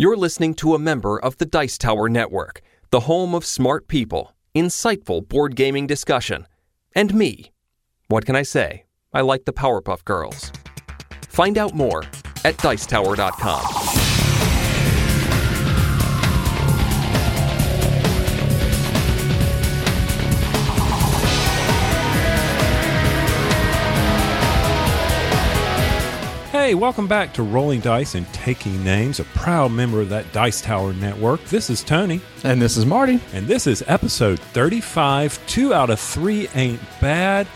You're listening to a member of the Dice Tower Network, the home of smart people, insightful board gaming discussion, and me. What can I say? I like the Powerpuff Girls. Find out more at Dicetower.com. Hey, welcome back to Rolling Dice and Taking Names, a proud member of that Dice Tower network. This is Tony, And this is Marty. and this is episode 35. Two out of three ain't bad.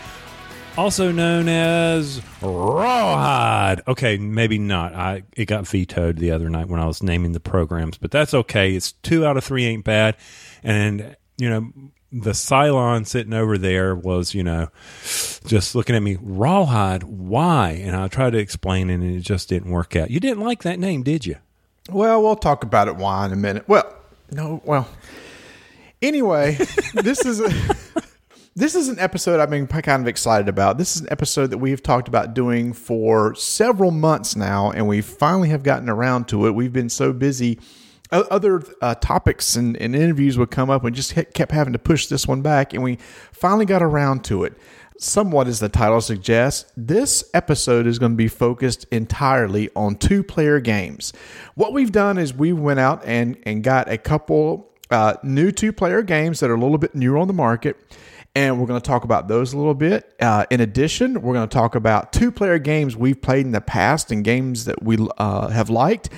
Also known as Rawhide. Okay, maybe not. I it got vetoed the other night when I was naming the programs, but that's okay. It's two out of three ain't bad. And you know, the Cylon sitting over there was, you know, just looking at me, Rawhide, why? And I tried to explain it and it just didn't work out. You didn't like that name, did you? Well, we'll talk about it why in a minute. Well, no, well. Anyway, this is a this is an episode I've been kind of excited about. This is an episode that we've talked about doing for several months now, and we finally have gotten around to it. We've been so busy. Other uh, topics and, and interviews would come up, and just kept having to push this one back, and we finally got around to it. Somewhat as the title suggests, this episode is going to be focused entirely on two player games. What we've done is we went out and, and got a couple uh, new two player games that are a little bit newer on the market. And we're going to talk about those a little bit. Uh, in addition, we're going to talk about two player games we've played in the past and games that we uh, have liked,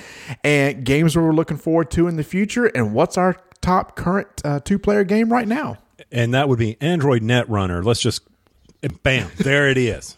and games we're looking forward to in the future, and what's our top current uh, two player game right now. And that would be Android Netrunner. Let's just bam, there it is.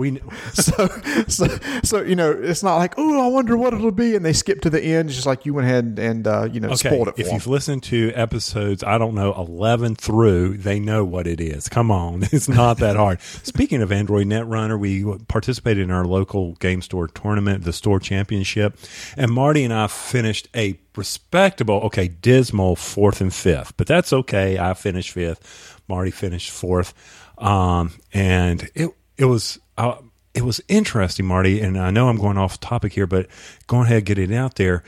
We so, so, so you know, it's not like, oh, I wonder what it'll be, and they skip to the end. It's just like you went ahead and uh, you know Okay, spoiled it for if them. you've listened to episodes, I don't know, 11 through, they know what it is. Come on, it's not that hard. Speaking of Android Netrunner, we participated in our local game store tournament, the store championship, and Marty and I finished a respectable, okay, dismal fourth and fifth, but that's okay. I finished fifth, Marty finished fourth, um, and it it was. Uh, it was interesting, Marty, and I know I'm going off topic here, but go ahead, and get it out there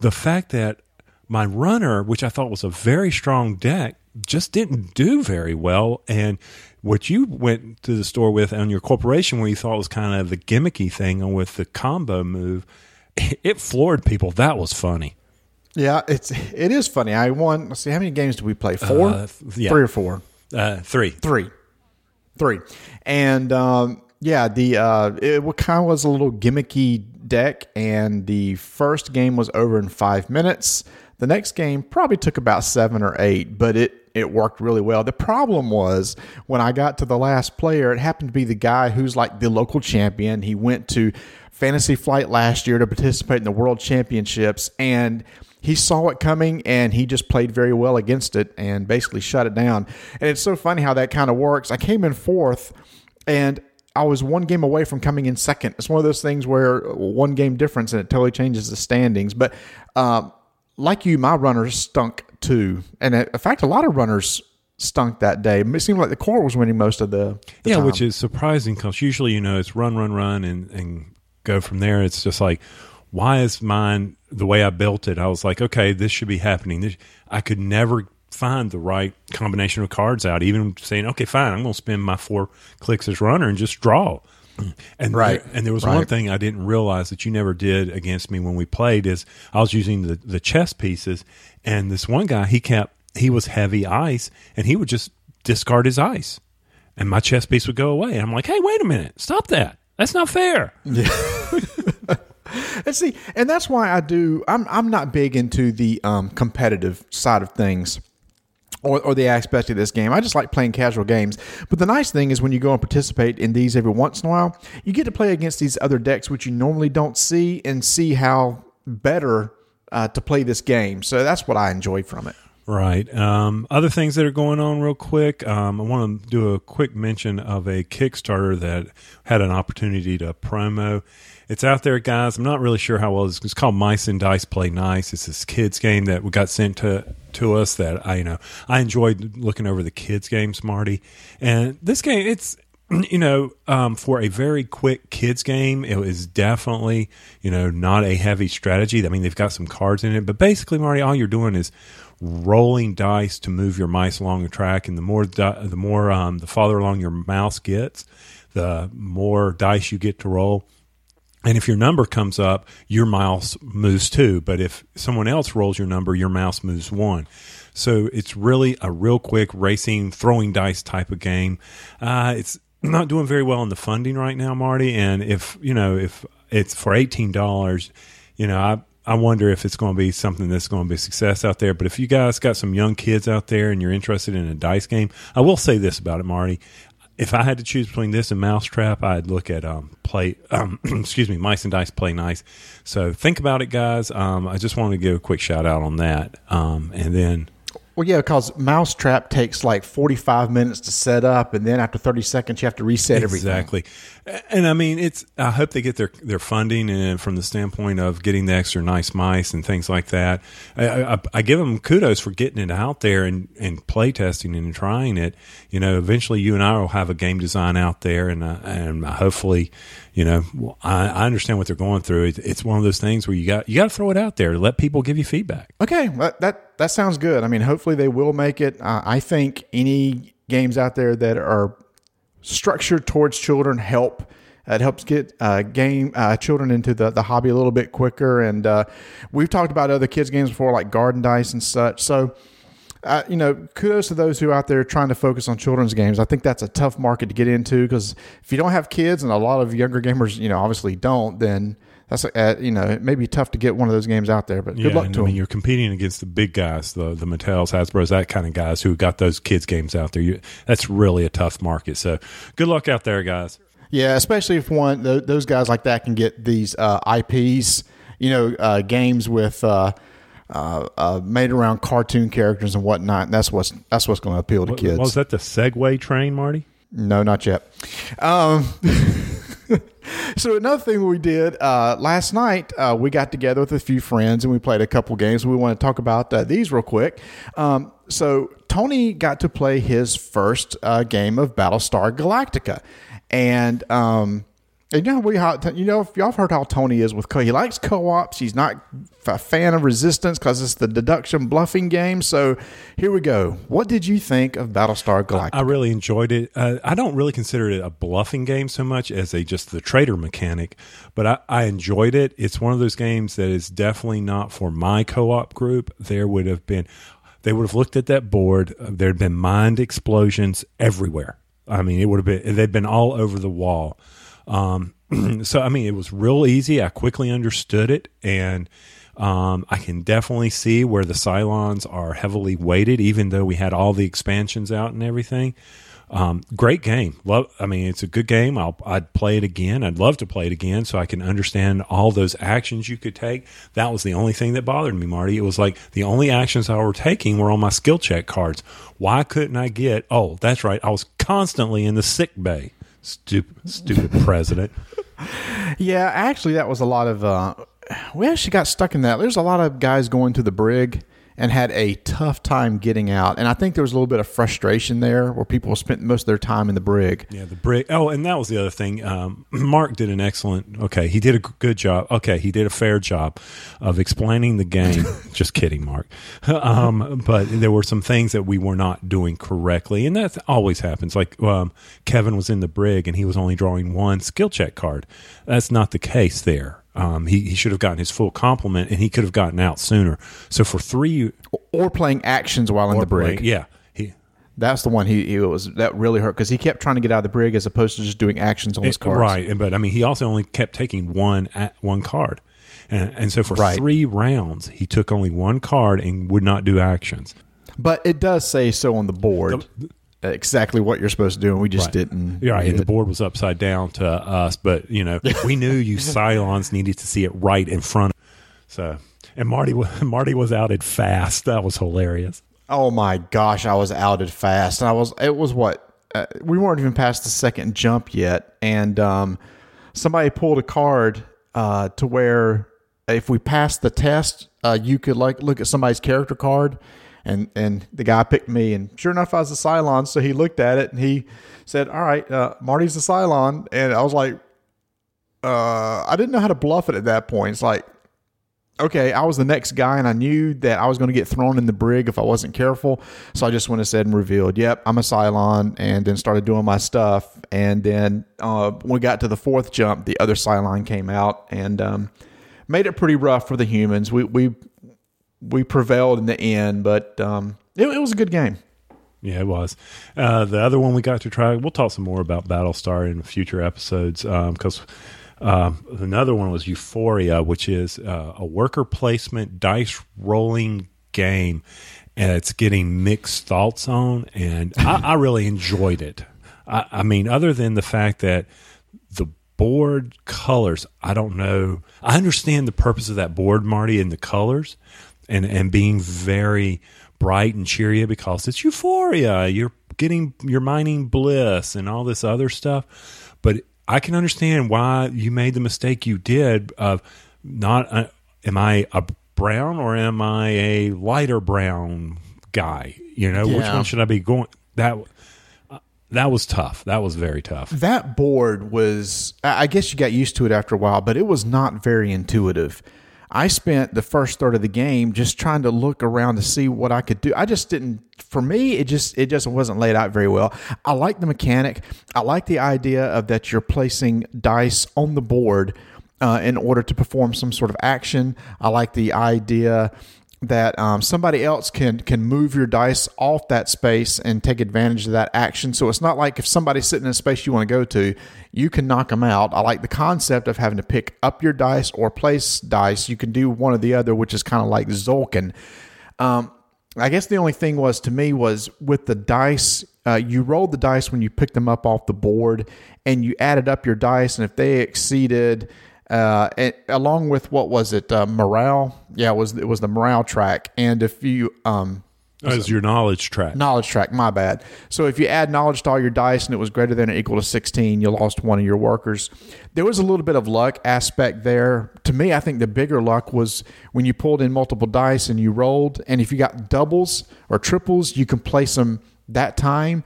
the fact that my runner, which I thought was a very strong deck, just didn't do very well. And what you went to the store with on your corporation, where you thought was kind of the gimmicky thing with the combo move, it floored people. That was funny. yeah, it's it is funny. I won. Let's see, how many games did we play? Four, Uh, yeah. three or four. Uh, three. Three. Three. And um, yeah, the uh, it kind of was a little gimmicky deck, and the first game was over in five minutes. The next game probably took about seven or eight, but it it worked really well. The problem was when I got to the last player, it happened to be the guy who's like the local champion. He went to Fantasy Flight last year to participate in the World Championships, and he saw it coming and he just played very well against it and basically shut it down. And it's so funny how that kind of works. I came in fourth and I was one game away from coming in second. It's one of those things where one game difference and it totally changes the standings. But um, like you, my runners stunk too. And in fact, a lot of runners stunk that day. It seemed like the core was winning most of the, the yeah, time. which is surprising because usually, you know, it's run, run, run, and, and go from there. It's just like, why is mine the way I built it? I was like, okay, this should be happening. This, I could never find the right combination of cards out, even saying, okay, fine, I'm going to spend my four clicks as runner and just draw. And Right. and there was one thing I didn't realize that you never did against me when we played is I was using the, the chess pieces, and this one guy he kept he was heavy ice, and he would just discard his ice, and my chess piece would go away. And I'm like, hey, wait a minute, stop that. That's not fair. And see, and that's why I do. I'm I'm not big into the um, competitive side of things. Or, or the aspect of this game. I just like playing casual games. But the nice thing is when you go and participate in these every once in a while, you get to play against these other decks which you normally don't see and see how better uh, to play this game. So that's what I enjoy from it. Right. Um, other things that are going on real quick. Um, I want to do a quick mention of a Kickstarter that had an opportunity to promo. It's out there, guys. I'm not really sure how well it's, it's called Mice and Dice Play Nice. It's this kids game that we got sent to to us that I you know I enjoyed looking over the kids games, Marty. And this game, it's you know, um, for a very quick kids game, it was definitely, you know, not a heavy strategy. I mean, they've got some cards in it, but basically, Marty, all you're doing is rolling dice to move your mice along the track, and the more di- the more um, the farther along your mouse gets, the more dice you get to roll. And if your number comes up, your mouse moves two. But if someone else rolls your number, your mouse moves one. So it's really a real quick racing, throwing dice type of game. Uh, it's not doing very well in the funding right now, Marty. And if you know if it's for eighteen dollars, you know I. I wonder if it's going to be something that's going to be a success out there. But if you guys got some young kids out there and you're interested in a dice game, I will say this about it, Marty if I had to choose between this and Mousetrap, I'd look at um, play. Um, excuse me, Mice and Dice Play Nice. So think about it, guys. Um, I just wanted to give a quick shout out on that, um, and then Well, yeah, because Mousetrap takes like 45 minutes to set up, and then after 30 seconds, you have to reset everything. Exactly. And I mean, it's. I hope they get their their funding, and from the standpoint of getting the extra nice mice and things like that, I, I, I give them kudos for getting it out there and and play testing and trying it. You know, eventually you and I will have a game design out there, and uh, and hopefully, you know, I, I understand what they're going through. It, it's one of those things where you got you got to throw it out there, let people give you feedback. Okay, that, that that sounds good. I mean, hopefully they will make it. Uh, I think any games out there that are structured towards children help. It helps get uh, game uh, children into the, the hobby a little bit quicker. And uh, we've talked about other kids games before, like Garden Dice and such. So, uh, you know, kudos to those who are out there trying to focus on children's games. I think that's a tough market to get into because if you don't have kids, and a lot of younger gamers, you know, obviously don't, then that's uh, you know it may be tough to get one of those games out there. But good luck and to I mean, them. you're competing against the big guys, the the Mattels, Hasbro's, that kind of guys who got those kids games out there. You, that's really a tough market. So, good luck out there, guys. Yeah, especially if one th- those guys like that can get these uh, IPs, you know, uh, games with uh, uh, made around cartoon characters and whatnot. And that's what's that's what's going to appeal to kids. Was that the segue train, Marty? No, not yet. Um, so another thing we did uh, last night, uh, we got together with a few friends and we played a couple games. We want to talk about uh, these real quick. Um, so Tony got to play his first uh, game of Battlestar Galactica, and um, and you know we how you know if y'all have heard how Tony is with co he likes co-ops. He's not a fan of Resistance because it's the deduction bluffing game. So here we go. What did you think of Battlestar Galactica? I really enjoyed it. Uh, I don't really consider it a bluffing game so much as a just the trader mechanic, but I, I enjoyed it. It's one of those games that is definitely not for my co-op group. There would have been, they would have looked at that board. Uh, there'd been mind explosions everywhere. I mean, it would have been. They'd been all over the wall. Um, so I mean, it was real easy. I quickly understood it, and um, I can definitely see where the Cylons are heavily weighted, even though we had all the expansions out and everything. Um, great game. Love. I mean, it's a good game. I'll, I'd play it again. I'd love to play it again so I can understand all those actions you could take. That was the only thing that bothered me, Marty. It was like the only actions I were taking were on my skill check cards. Why couldn't I get? Oh, that's right. I was constantly in the sick bay. Stupid, stupid president. Yeah, actually, that was a lot of. Uh, we actually got stuck in that. There's a lot of guys going to the brig and had a tough time getting out, and I think there was a little bit of frustration there where people spent most of their time in the brig. Yeah, the brick. Oh, and that was the other thing. Um, Mark did an excellent. Okay, he did a good job. Okay, he did a fair job of explaining the game. Just kidding, Mark. Um, but there were some things that we were not doing correctly, and that always happens. Like um, Kevin was in the brig and he was only drawing one skill check card. That's not the case there. Um, he, he should have gotten his full complement, and he could have gotten out sooner. So for three, Or playing actions while in the brig. yeah, he That's the one he, he was that really hurt because he kept trying to get out of the brig as opposed to just doing actions on his cards. Right, and- but I mean, he also only kept taking one at one card, and, and so for Right. three rounds, he took only one card and would not do actions. But it does say so on the board exactly what you're supposed to do, and we just didn't. Yeah, right, the board was upside down to us, but you know, we knew you Cylons needed to see it right in front. of So, and Marty, Marty was outed fast. That was hilarious. Oh my gosh, I was outed fast. And I was it was what uh, we weren't even past the second jump yet, and um, somebody pulled a card uh, to where if we passed the test, uh, you could like look at somebody's character card, And and the guy picked me, and sure enough, I was a Cylon. So he looked at it and he said, "All right, uh, Marty's a Cylon." And I was like, uh, I didn't know how to bluff it at that point. It's like, okay, I was the next guy, and I knew that I was going to get thrown in the brig if I wasn't careful. So I just went said and revealed, "Yep, I'm a Cylon," and then started doing my stuff. And then uh, when we got to the fourth jump, the other Cylon came out and um, made it pretty rough for the humans. We we we prevailed in the end, but um, it, it was a good game. Yeah, it was. Uh, the other one we got to try, we'll talk some more about Battlestar in future episodes because um, another one was Euphoria, which is uh, a worker placement dice rolling game. And it's getting mixed thoughts on, and I, I really enjoyed it. I, I mean, other than the fact that the board colors, I don't know. I understand the purpose of that board, Marty, and the colors, and and being very bright and cheery because it's euphoria. You're getting you're mining bliss and all this other stuff. But I can understand why you made the mistake you did of not uh, am I a brown or am I a lighter brown guy? You know, which one should I be going that uh, that was tough. That was very tough. That board was, I guess you got used to it after a while, but it was not very intuitive. I spent the first third of the game just trying to look around to see what I could do. I just didn't, for me, it just, it just wasn't laid out very well. I like the mechanic. I like the idea of that you're placing dice on the board uh, in order to perform some sort of action. I like the idea that um, somebody else can can move your dice off that space and take advantage of that action. So it's not like if somebody's sitting in a space you want to go to, you can knock them out. I like the concept of having to pick up your dice or place dice. You can do one or the other, which is kind of like Tzolk'in. Um, I guess the only thing was to me was with the dice, uh, you rolled the dice when you picked them up off the board, and you added up your dice, and if they exceeded, uh, and along with what was it, uh, morale? Yeah, it was it was the morale track, and if you um, As your knowledge track. knowledge track, my bad. So if you add knowledge to all your dice and it was greater than or equal to 16, you lost one of your workers. There was a little bit of luck aspect there. To me, I think the bigger luck was when you pulled in multiple dice and you rolled. And if you got doubles or triples, you can place them that time.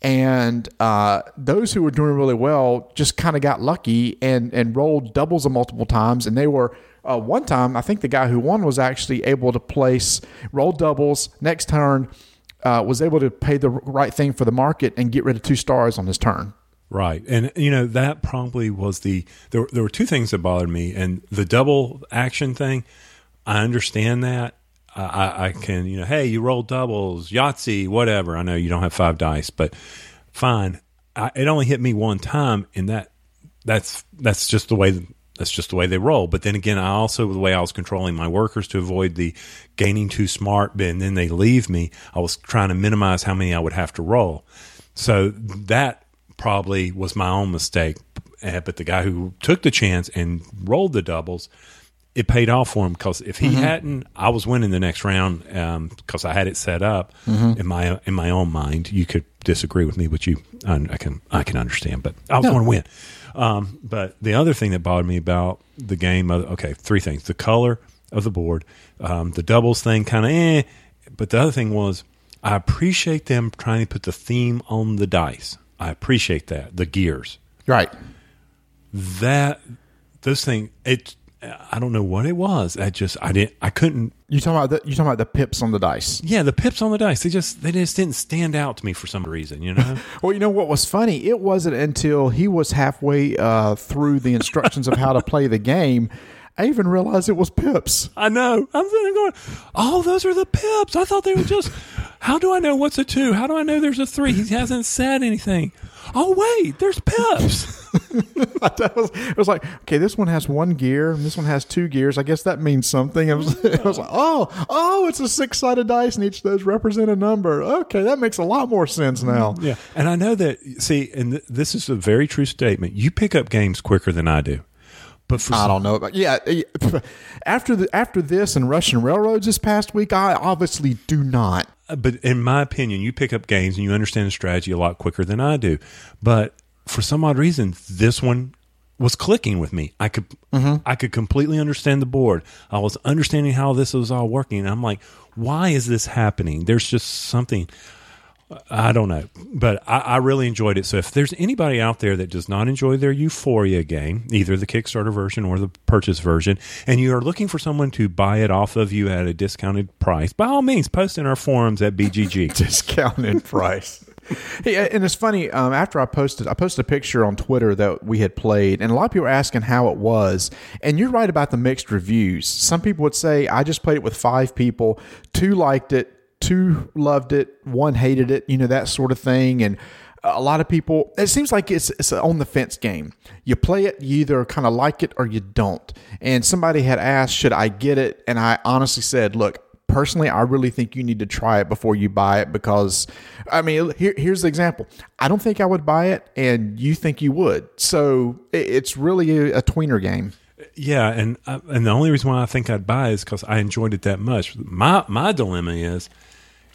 And uh, those who were doing really well just kind of got lucky and, and rolled doubles a multiple times. And they were uh, one time, I think the guy who won was actually able to place roll doubles next turn, uh, was able to pay the right thing for the market and get rid of two stars on his turn. Right. And, you know, that probably was the, there, there were two things that bothered me. And the double action thing, I understand that. I, I, can, you know, hey, you roll doubles, Yahtzee, whatever. I know you don't have five dice, but fine. I, it only hit me one time, and that that's that's just the way that's just the way they roll. But then again, I also the way I was controlling my workers to avoid the gaining too smart, and then they leave me. I was trying to minimize how many I would have to roll. So that probably was my own mistake. Uh, But the guy who took the chance and rolled the doubles, it paid off for him because if he hadn't, I was winning the next round because I had it set up in my in my own mind. You could disagree with me, but you I, I can I can understand. But I was going to win. Um, but the other thing that bothered me about the game, uh, okay, three things: the color of the board, um, the doubles thing, kind of eh. But the other thing was, I appreciate them trying to put the theme on the dice. I appreciate that the gears Right. that those things it i don't know what it was. I just i didn't i couldn't. You talking about the, you talking about the pips on the dice? yeah the pips on the dice. They just they just didn't stand out to me for some reason you know? Well, you know what was funny? It wasn't until he was halfway uh, through the instructions of how to play the game, I even realized it was pips. i know. I'm sitting there going oh those are the pips. I thought they were just how do i know what's a two? How do i know there's a three? He hasn't said anything oh wait there's pips I, was, it was like, okay, this one has one gear, and this one has two gears. I guess that means something. It was, it was like, oh, oh, it's a six sided dice, and each of those represent a number. Okay, that makes a lot more sense mm-hmm. now. yeah and i know that see and th- this is a very true statement you pick up games quicker than i do but for I some- don't know, but yeah, after the after this and Russian railroads this past week, I obviously do not. But in my opinion, you pick up games and you understand the strategy a lot quicker than I do. But for some odd reason, this one was clicking with me. I could mm-hmm. I could completely understand the board. I was understanding how this was all working. And I'm like, why is this happening? There's just something I don't know, but I, I really enjoyed it. So if there's anybody out there that does not enjoy their Euphoria game, either the Kickstarter version or the purchase version, and you are looking for someone to buy it off of you at a discounted price, by all means, post in our forums at BGG. discounted price. Hey, and it's funny. Um, after I posted, I posted a picture on Twitter that we had played, and a lot of people were asking how it was. And you're right about the mixed reviews. Some people would say I just played it with five people, two liked it, two loved it, one hated it. You know that sort of thing, and a lot of people it seems like it's it's an on the fence game. You play it you either kind of like it or you don't. And somebody had asked should i get it? And i honestly said look personally i really think you need to try it before you buy it because i mean here, here's the example. I don't think i would buy it and you think you would. So it, it's really a, a tweener game. Yeah, and uh, and the only reason why I think I'd buy is because I enjoyed it that much. My my dilemma is,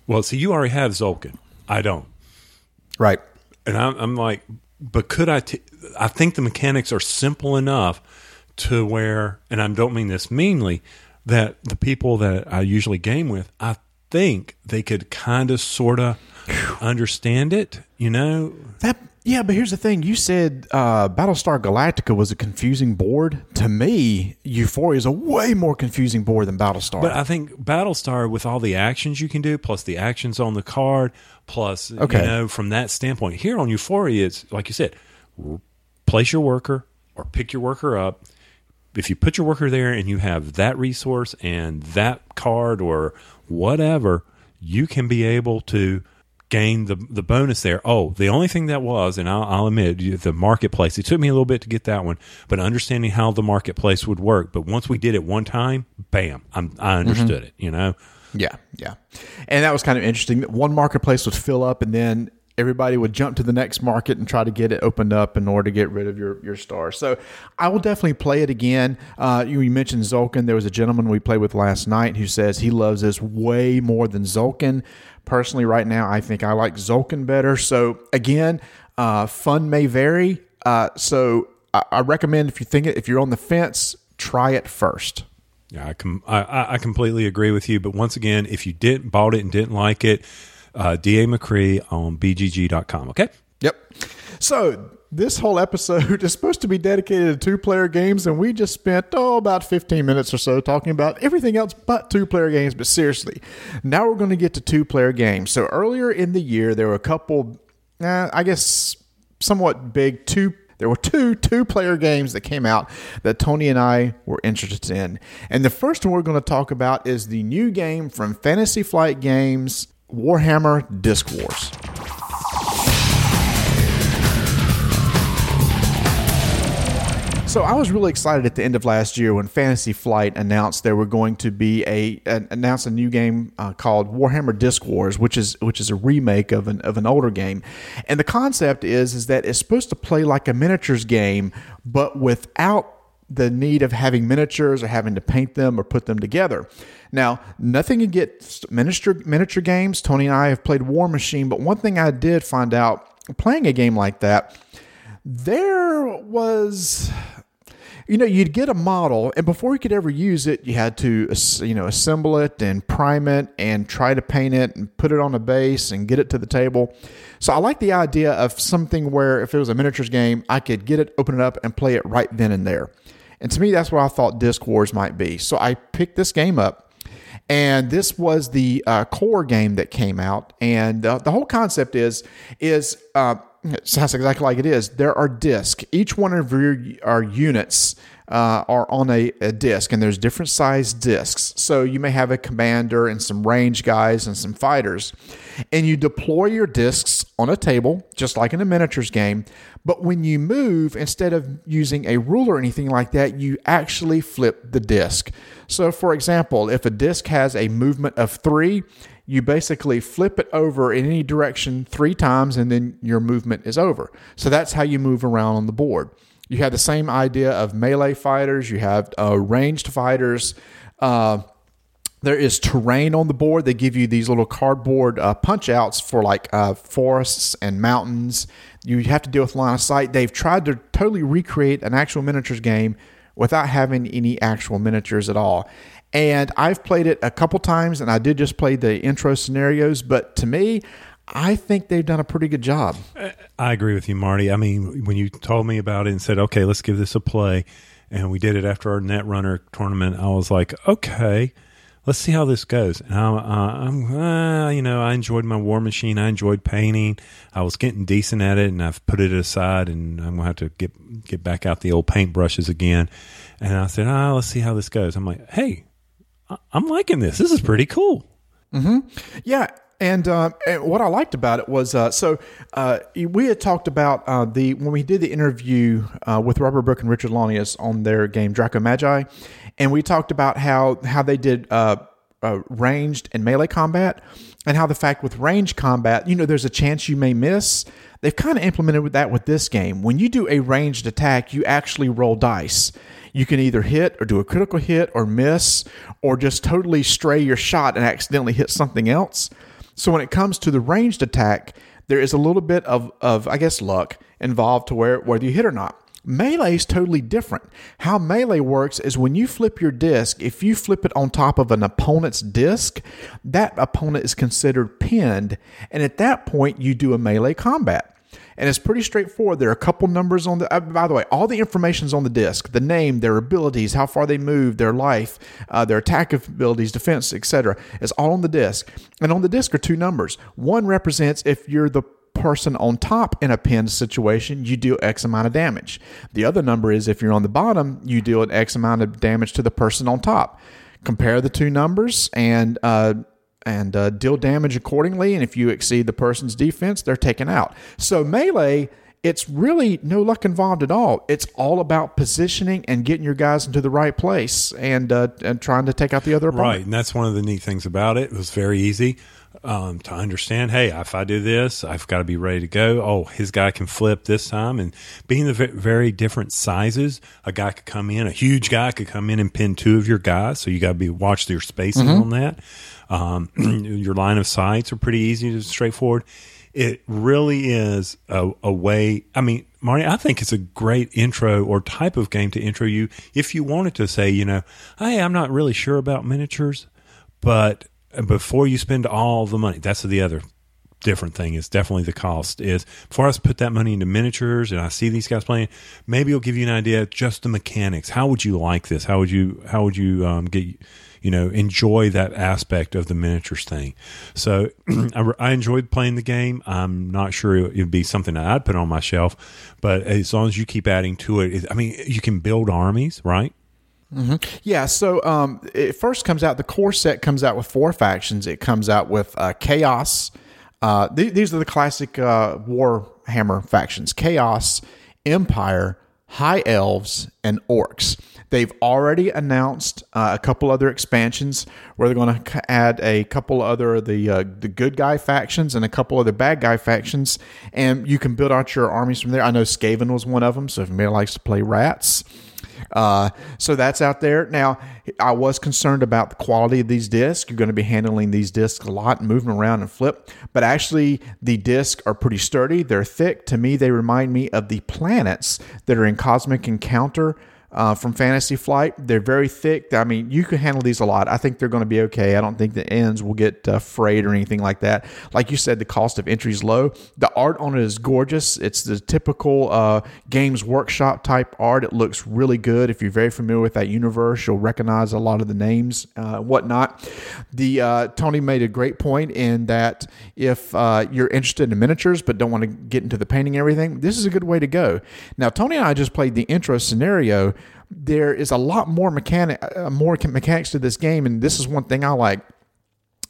well, see, you already have Tzolk'in. I don't. right and I'm, I'm like, but could I? T- I think the mechanics are simple enough to where, and I don't mean this meanly, that the people that I usually game with, I think they could kind of, sort of understand it. You know, That yeah, but here's the thing. You said uh, Battlestar Galactica was a confusing board. To me, Euphoria is a way more confusing board than Battlestar. but I think Battlestar with all the actions you can do, plus the actions on the card, plus Okay. you know from that standpoint. Here on Euphoria, it's like you said, place your worker or pick your worker up. If you put your worker there and you have that resource and that card or whatever, you can be able to gain the the bonus there. Oh, the only thing that was, and I'll, I'll admit, the marketplace. It took me a little bit to get that one, but understanding how the marketplace would work. But once we did it one time, bam, I'm, I mm-hmm. understood it. You know, Yeah, yeah. And that was kind of interesting. that One marketplace would fill up and then everybody would jump to the next market and try to get it opened up in order to get rid of your, your star. So I will definitely play it again. Uh, you, you mentioned Tzolk'in. There was a gentleman we played with last night who says he loves this way more than Tzolk'in. Personally, right now, I think I like Tzolk'in better. So again, uh, fun may vary. Uh, so I, I recommend if you think it, if you're on the fence, try it first. Yeah, I, com- I- I I completely agree with you. But once again, if you didn't bought it and didn't like it, uh, Da McCree on BGG.com. Okay. Yep. So this whole episode is supposed to be dedicated to two player games, and we just spent oh about fifteen minutes or so talking about everything else but two player games. But seriously, now we're going to get to two player games. So earlier in the year, there were a couple, uh, I guess, somewhat big two. There were two two player games that came out that Tony and I were interested in. And the first one we're going to talk about is the new game from Fantasy Flight Games, Warhammer Disc Wars. So I was really excited at the end of last year when Fantasy Flight announced there were going to be a an, announced a new game uh, called Warhammer Disc Wars, which is which is a remake of an of an older game, and the concept is is that it's supposed to play like a miniatures game, but without the need of having miniatures or having to paint them or put them together. Now, nothing against miniature miniature games. Tony and I have played Warmachine, but one thing I did find out playing a game like that, there was you know you'd get a model and before you could ever use it you had to you know assemble it and prime it and try to paint it and put it on a base and get it to the table so i like the idea of something where if it was a miniatures game i could get it open it up and play it right then and there and to me that's what i thought disc wars might be. So i picked this game up and this was the uh, core game that came out. And uh, the whole concept is is uh, sounds exactly like it is. There are discs each one of your our units uh, are on a, a disc and there's different size discs so you may have a commander and some range guys and some fighters and you deploy your discs on a table just like in a miniatures game but when you move instead of using a ruler or anything like that you actually flip the disc so for example if a disc has a movement of three you basically flip it over in any direction three times and then your movement is over. So that's how you move around on the board. You have the same idea of melee fighters, you have uh, ranged fighters. Uh, There is terrain on the board. They give you these little cardboard uh, punch outs for like uh, forests and mountains. You have to deal with line of sight. They've tried to totally recreate an actual miniatures game without having any actual miniatures at all. And I've played it a couple times, and I did just play the intro scenarios. But to me, I think they've done a pretty good job. I agree with you, Marty. I mean, when you told me about it and said, "Okay, let's give this a play," and we did it after our Netrunner tournament, I was like, "Okay." let's see how this goes. And I'm, uh, I'm uh, you know, I enjoyed my Warmachine. I enjoyed painting. I was getting decent at it, and I've put it aside, and I'm gonna have to get get back out the old paint brushes again. And I said, ah, let's see how this goes. I'm like, hey, I'm liking this. This is pretty cool. Mm-hmm. Yeah. And, uh, and, what I liked about it was uh, so uh, we had talked about uh, the when we did the interview uh, with Robert Brook and Richard Launius on their game Draco Magi, and we talked about how how they did uh, ranged and melee combat, and how the fact with range combat, you know, there's a chance you may miss. They've kind of implemented that with this game. When you do a ranged attack, you actually roll dice. You can either hit or do a critical hit or miss, or just totally stray your shot and accidentally hit something else. So when it comes to the ranged attack, there is a little bit of, of I guess luck involved to where whether you hit or not. Melee is totally different. How melee works is when you flip your disc, if you flip it on top of an opponent's disc, that opponent is considered pinned. And at that point, you do a melee combat. And it's pretty straightforward. There are a couple numbers on the. Uh, by the way, all the information is on the disc: the name, their abilities, how far they move, their life, uh, their attack abilities, defense, etc. It's all on the disc. And on the disc are two numbers. One represents if you're the person on top in a pinned situation, you deal X amount of damage. The other number is if you're on the bottom, you deal an X amount of damage to the person on top. Compare the two numbers and uh, and uh, deal damage accordingly. And if you exceed the person's defense, they're taken out. So melee it's really no luck involved at all. It's all about positioning and getting your guys into the right place and uh, and trying to take out the other opponent. Right, and that's one of the neat things about it. It was very easy um, to understand. Hey, if I do this, I've got to be ready to go. Oh, his guy can flip this time, and being the very different sizes, a guy could come in, a huge guy could come in and pin two of your guys. So you got to be watch your spacing mm-hmm. on that. Um, your line of sights are pretty easy to straightforward it really is a, a, way. I mean, Marty, I think it's a great intro or type of game to intro you if you wanted to say, you know, hey, I'm not really sure about miniatures, but before you spend all the money, that's the other different thing is definitely the cost is before I put that money into miniatures and I see these guys playing, maybe it'll give you an idea just the mechanics. How would you like this? How would you how would you um, get you know, enjoy that aspect of the miniatures thing. So I, I, enjoyed playing the game. I'm not sure it would be something that I'd put on my shelf, but as long as you keep adding to it, I mean, you can build armies, right? Mm-hmm. Yeah, so um, it first comes out. The core set comes out with four factions. It comes out with uh, Chaos. Uh, th- these are the classic uh, Warhammer factions: Chaos, Empire, High Elves, and Orcs. They've already announced uh, a couple other expansions where they're going to add a couple other the uh, the good guy factions and a couple other bad guy factions, and you can build out your armies from there. I know Skaven was one of them, so if anybody likes to play rats. Uh, so that's out there. Now, I was concerned about the quality of these discs. You're going to be handling these discs a lot, moving around and flip. But actually, the discs are pretty sturdy. They're thick. To me, they remind me of the planets that are in Cosmic Encounter uh, from Fantasy Flight. They're very thick. I mean, you can handle these a lot. I think they're going to be okay. I don't think the ends will get uh, frayed or anything like that. Like you said, the cost of entry is low. The art on it is gorgeous. It's the typical uh, Games Workshop type art. It looks really good. If you're very familiar with that universe, you'll recognize a lot of the names, uh, whatnot. The uh, Tony made a great point in that if uh, you're interested in miniatures but don't want to get into the painting and everything, this is a good way to go. Now, Tony and I just played the intro scenario there is a lot more mechanic, uh, more mechanics to this game, and this is one thing I like.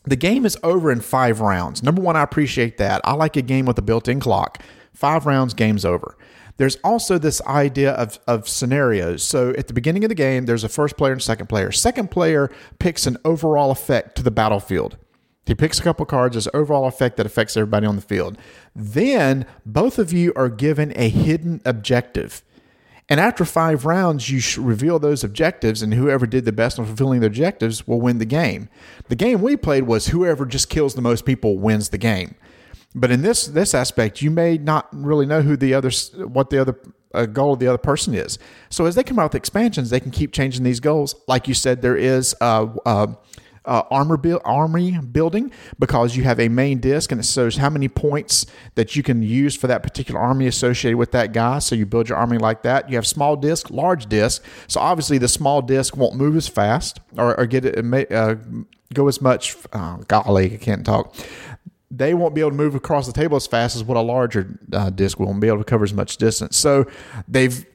The game is over in five rounds. Number one, I appreciate that. I like a game with a built-in clock. Five rounds, game's over. There's also this idea of, of scenarios. So at the beginning of the game, there's a first player and second player. Second player picks an overall effect to the battlefield. He picks a couple cards as overall effect that affects everybody on the field. Then both of you are given a hidden objective. And after five rounds, you reveal those objectives, and whoever did the best on fulfilling the objectives will win the game. The game we played was whoever just kills the most people wins the game. But in this this aspect, you may not really know who the other what the other uh, goal of the other person is. So as they come out with expansions, they can keep changing these goals. Like you said, there is uh, uh, uh, armor build, armory building because you have a main disc and it shows how many points that you can use for that particular army associated with that guy. So you build your army like that. You have small disc, large disc. So obviously the small disc won't move as fast or, or get it uh, go as much. Oh, golly, I can't talk they won't be able to move across the table as fast as what a larger uh, disc will and be able to cover as much distance. So they've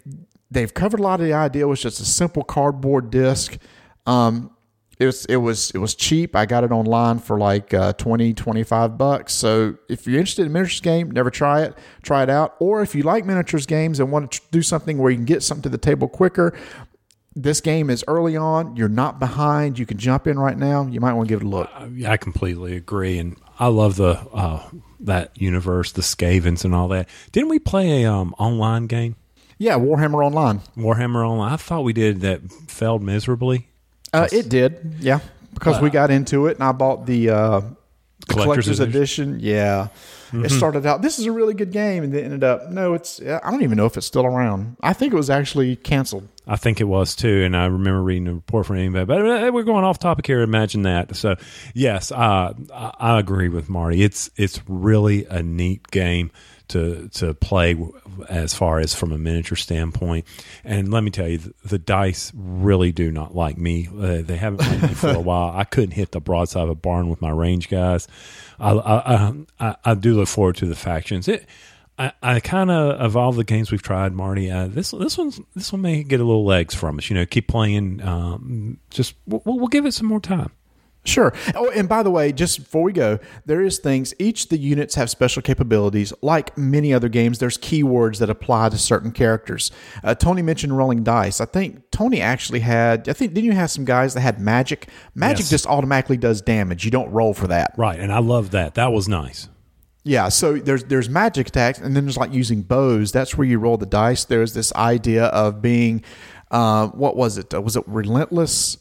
they've covered a lot of the idea. with just a simple cardboard disc. Um, it was it was it was cheap. I got it online for like uh, 20, 25 bucks. So if you're interested in miniatures game, never try it. Try it out. Or if you like miniatures games and want to do something where you can get something to the table quicker, this game is early on. You're not behind. You can jump in right now. You might want to give it a look. Uh, I completely agree, and I love the uh, that universe, the Skavens, and all that. Didn't we play a um, online game? Yeah, Warhammer Online. Warhammer Online. I thought we did that failed miserably. Uh, it did, yeah, because we got into it, and I bought the, uh, Collector's collector's, edition. edition. Yeah, it started out. This is a really good game, and it ended up. No, it's. I don't even know if it's still around. I think it was actually canceled. I think it was too, and I remember reading a report from anybody. But uh, we're going off topic here. Imagine that. So, yes, uh, I agree with Marty. It's it's really a neat game to to play as far as from a miniature standpoint. And let me tell you, the, the dice really do not like me. Uh, they haven't liked me for a while. I couldn't hit the broadside of a barn with my range guys. I I, I, I do look forward to the factions. It. I, I kind of of all the games we've tried, Marty. Uh, this this one's this one may get a little legs from us. You know, keep playing. Um, just we'll, we'll give it some more time. Sure. Oh, and by the way, just before we go, there is things. Each of the units have special capabilities. Like many other games, there's keywords that apply to certain characters. Uh, Tony mentioned rolling dice. I think Tony actually had. I think didn't you have some guys that had magic? Magic Yes. just automatically does damage. You don't roll for that. Right, and I love that. That was nice. Yeah, so there's there's magic attacks, and then there's like using bows. That's where you roll the dice. There's this idea of being, uh, what was it? Uh, Was it relentless?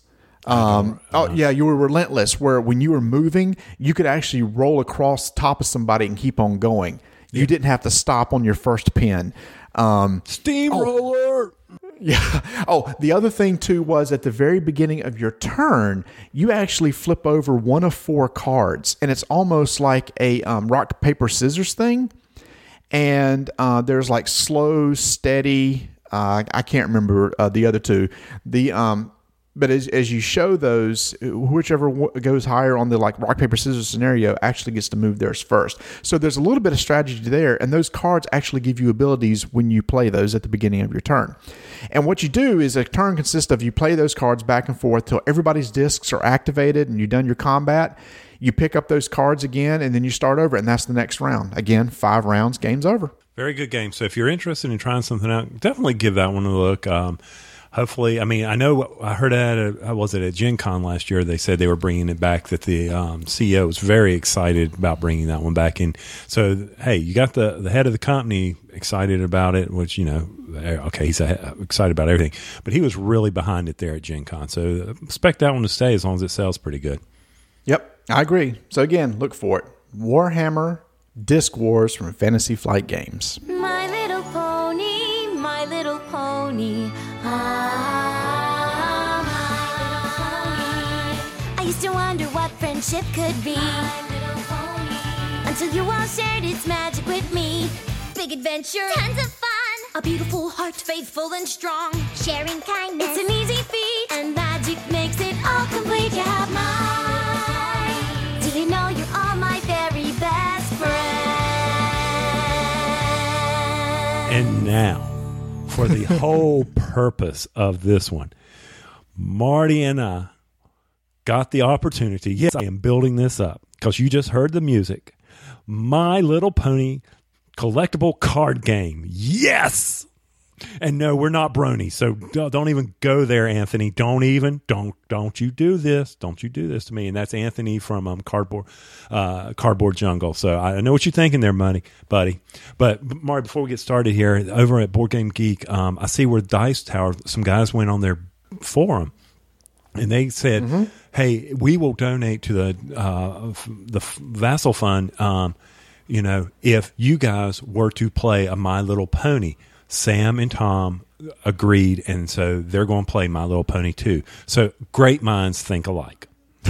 Um, oh yeah, you were relentless. Where when you were moving, you could actually roll across top of somebody and keep on going. You didn't have to stop on your first pin. Um, Steamroller. yeah. Oh, the other thing too was at the very beginning of your turn, you actually flip over one of four cards, and it's almost like a um, rock paper scissors thing. And uh, there's like slow, steady. Uh, I can't remember uh, the other two. The um, but as, as you show those, whichever goes higher on the like rock paper scissors scenario actually gets to move theirs first. So there's a little bit of strategy there, and those cards actually give you abilities when you play those at the beginning of your turn. And what you do is a turn consists of you play those cards back and forth till everybody's discs are activated and you've done your combat. You pick up those cards again, and then you start over, and that's the next round. Again, five rounds, game's over. Very good game. So if you're interested in trying something out, definitely give that one a look. Um, hopefully, I mean, I know I heard at a, was it at Gen Con last year? They said they were bringing it back. That the um, CEO was very excited about bringing that one back in. So hey, you got the the head of the company excited about it, which you know, okay, he's uh, excited about everything, but he was really behind it there at Gen Con. So expect that one to stay as long as it sells pretty good. Yep, I agree. So again, look for it. Warhammer Disc Wars from Fantasy Flight Games. My little pony, my little pony. I used to wonder what friendship could be. Until you all shared its magic with me. Big adventure, tons of fun. A beautiful heart, faithful and strong. Sharing kindness, it's an easy feat. And magic makes it all complete. You have mine. Do you know you're all my very best friends? And now, for the whole purpose of this one, Marty and I got the opportunity. Yes, I am building this up because you just heard the music. My Little Pony collectible card game. Yes. And no, we're not brony. So don't don't even go there, Anthony. Don't even don't don't you do this. Don't you do this to me. And that's Anthony from um cardboard uh cardboard jungle. So I know what you're thinking there, money, buddy. But Marty, before we get started here, over at Board Game Geek, um, I see where Dice Tower. Some guys went on their forum and they said, "Hey, we will donate to the uh, the f- Vassal Fund. Um, you know, if you guys were to play a My Little Pony." Sam and Tom agreed, and so they're going to play My Little Pony too. So great minds think alike.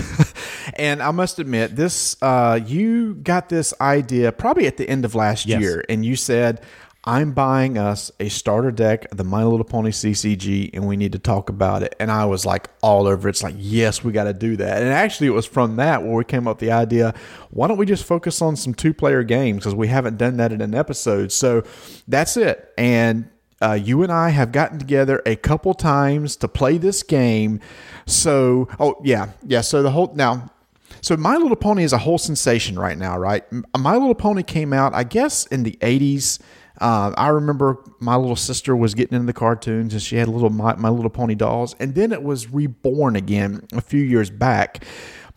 And I must admit, this uh, you got this idea probably at the end of last Yes. year, and you said, "I'm buying us a starter deck of the My Little Pony CCG, and we need to talk about it." And I was like all over. it. It's like, yes, we got to do that. And actually, it was from that where we came up with the idea. Why don't we just focus on some two player games because we haven't done that in an episode? So that's it. And uh, you and I have gotten together a couple times to play this game. So, oh yeah, yeah. So the whole now, so My Little Pony is a whole sensation right now, right? My Little Pony came out, I guess, in the '80s. Uh, I remember my little sister was getting into the cartoons, and she had little My, my Little Pony dolls, and then it was reborn again a few years back.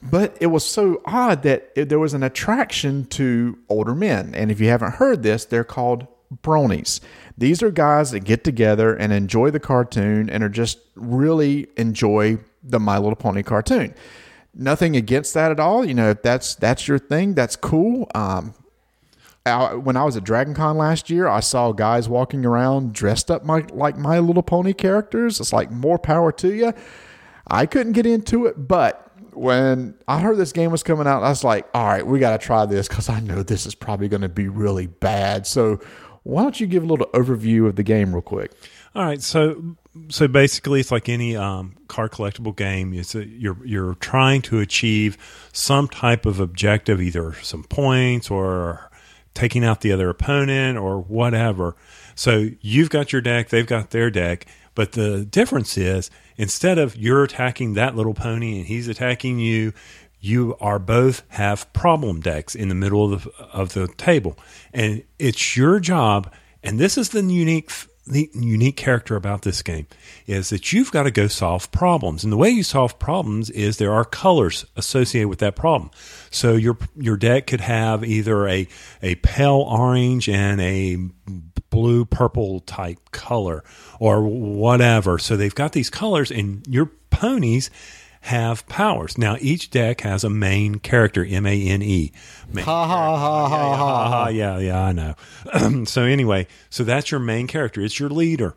But it was so odd that there was an attraction to older men, and if you haven't heard this, they're called bronies. These are guys that get together and enjoy the cartoon and are just really enjoy the My Little Pony cartoon. Nothing against that at all. You know, if that's that's your thing, that's cool. Um, I, when I was at Dragon Con last year, I saw guys walking around dressed up my, like My Little Pony characters. It's like more power to you. I couldn't get into it, but when I heard this game was coming out, I was like, all right, we got to try this because I know this is probably going to be really bad. So, why don't you give a little overview of the game real quick? All right, so so basically, it's like any um, card collectible game. It's a, you're you're trying to achieve some type of objective, either some points or taking out the other opponent or whatever. So you've got your deck, they've got their deck, but the difference is instead of you're attacking that little pony and he's attacking you, you are both have problem decks in the middle of the of the table, and it's your job. And this is the unique the unique character about this game is that you've got to go solve problems. And the way you solve problems is there are colors associated with that problem. So your your deck could have either a a pale orange and a blue purple type color or whatever. So they've got these colors and your ponies have powers. Now each deck has a main character, M A N E. Ha ha ha ha ha. ha, yeah, yeah, I know. so anyway, so that's your main character. It's your leader,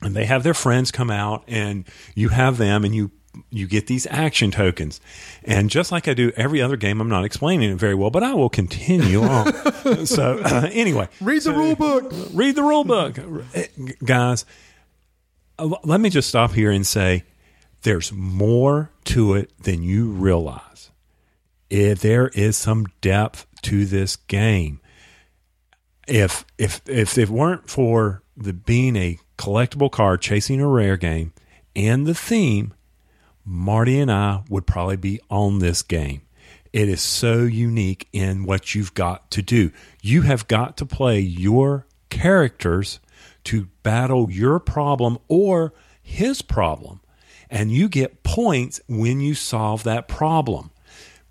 and they have their friends come out, and you have them, and you you get these action tokens. And just like I do every other game, I'm not explaining it very well, but I will continue on. so uh, anyway, Read the rule book. read the rule book, guys. uh, Let me just stop here and say, there's more to it than you realize. If there is some depth to this game, if if if it weren't for the being a collectible card chasing a rare game and the theme, Marty and I would probably be on this game. It is so unique in what you've got to do. You have got to play your characters to battle your problem or his problem. And you get points when you solve that problem.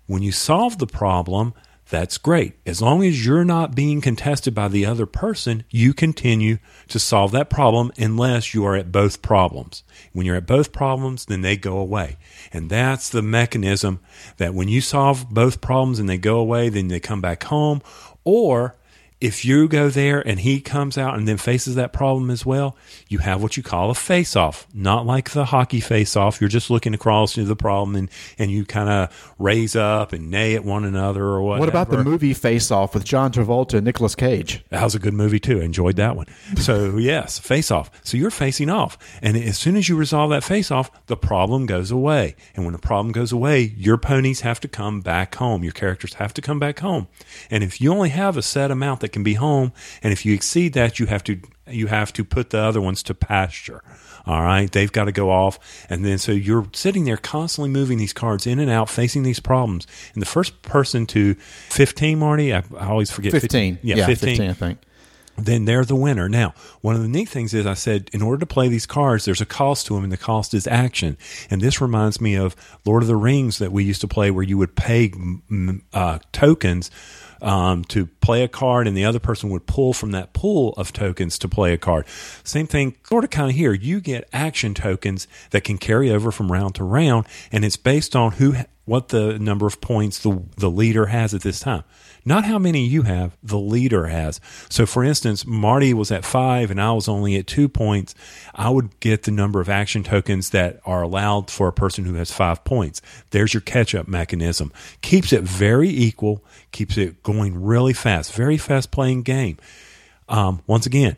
When you solve the problem, that's great. As long as you're not being contested by the other person, you continue to solve that problem unless you are at both problems. When you're at both problems, then they go away. And that's the mechanism that when you solve both problems and they go away, then they come back home. Or if you go there and he comes out and then faces that problem as well, you have what you call a face off. Not like the hockey face off. You're just looking across to the problem and, and you kind of raise up and neigh at one another or whatever. What about the movie Face Off with John Travolta and Nicolas Cage? That was a good movie too. I enjoyed that one. So yes, face off. So you're facing off, and as soon as you resolve that face off, the problem goes away. And when the problem goes away, your ponies have to come back home. Your characters have to come back home. And if you only have a set amount that can be home, and if you exceed that, you have to you have to put the other ones to pasture. All right, they've got to go off, and then so you're sitting there constantly moving these cards in and out, facing these problems. And the first person to 15, Marty, I, I always forget 15. Yeah, Yeah, 15. 15, I think. then they're the winner. Now, one of the neat things is I said, in order to play these cards, there's a cost to them, and the cost is action. And this reminds me of Lord of the Rings that we used to play, where you would pay uh, tokens um, to play a card, and the other person would pull from that pool of tokens to play a card. Same thing, sort of kind of here. You get action tokens that can carry over from round to round, and it's based on who, what the number of points the the leader has at this time. Not how many you have, the leader has. So, for instance, Marty was at five and I was only at two points. I would get the number of action tokens that are allowed for a person who has five points. There's your catch up mechanism. Keeps it very equal, keeps it going really fast, very fast playing game. Um, once again,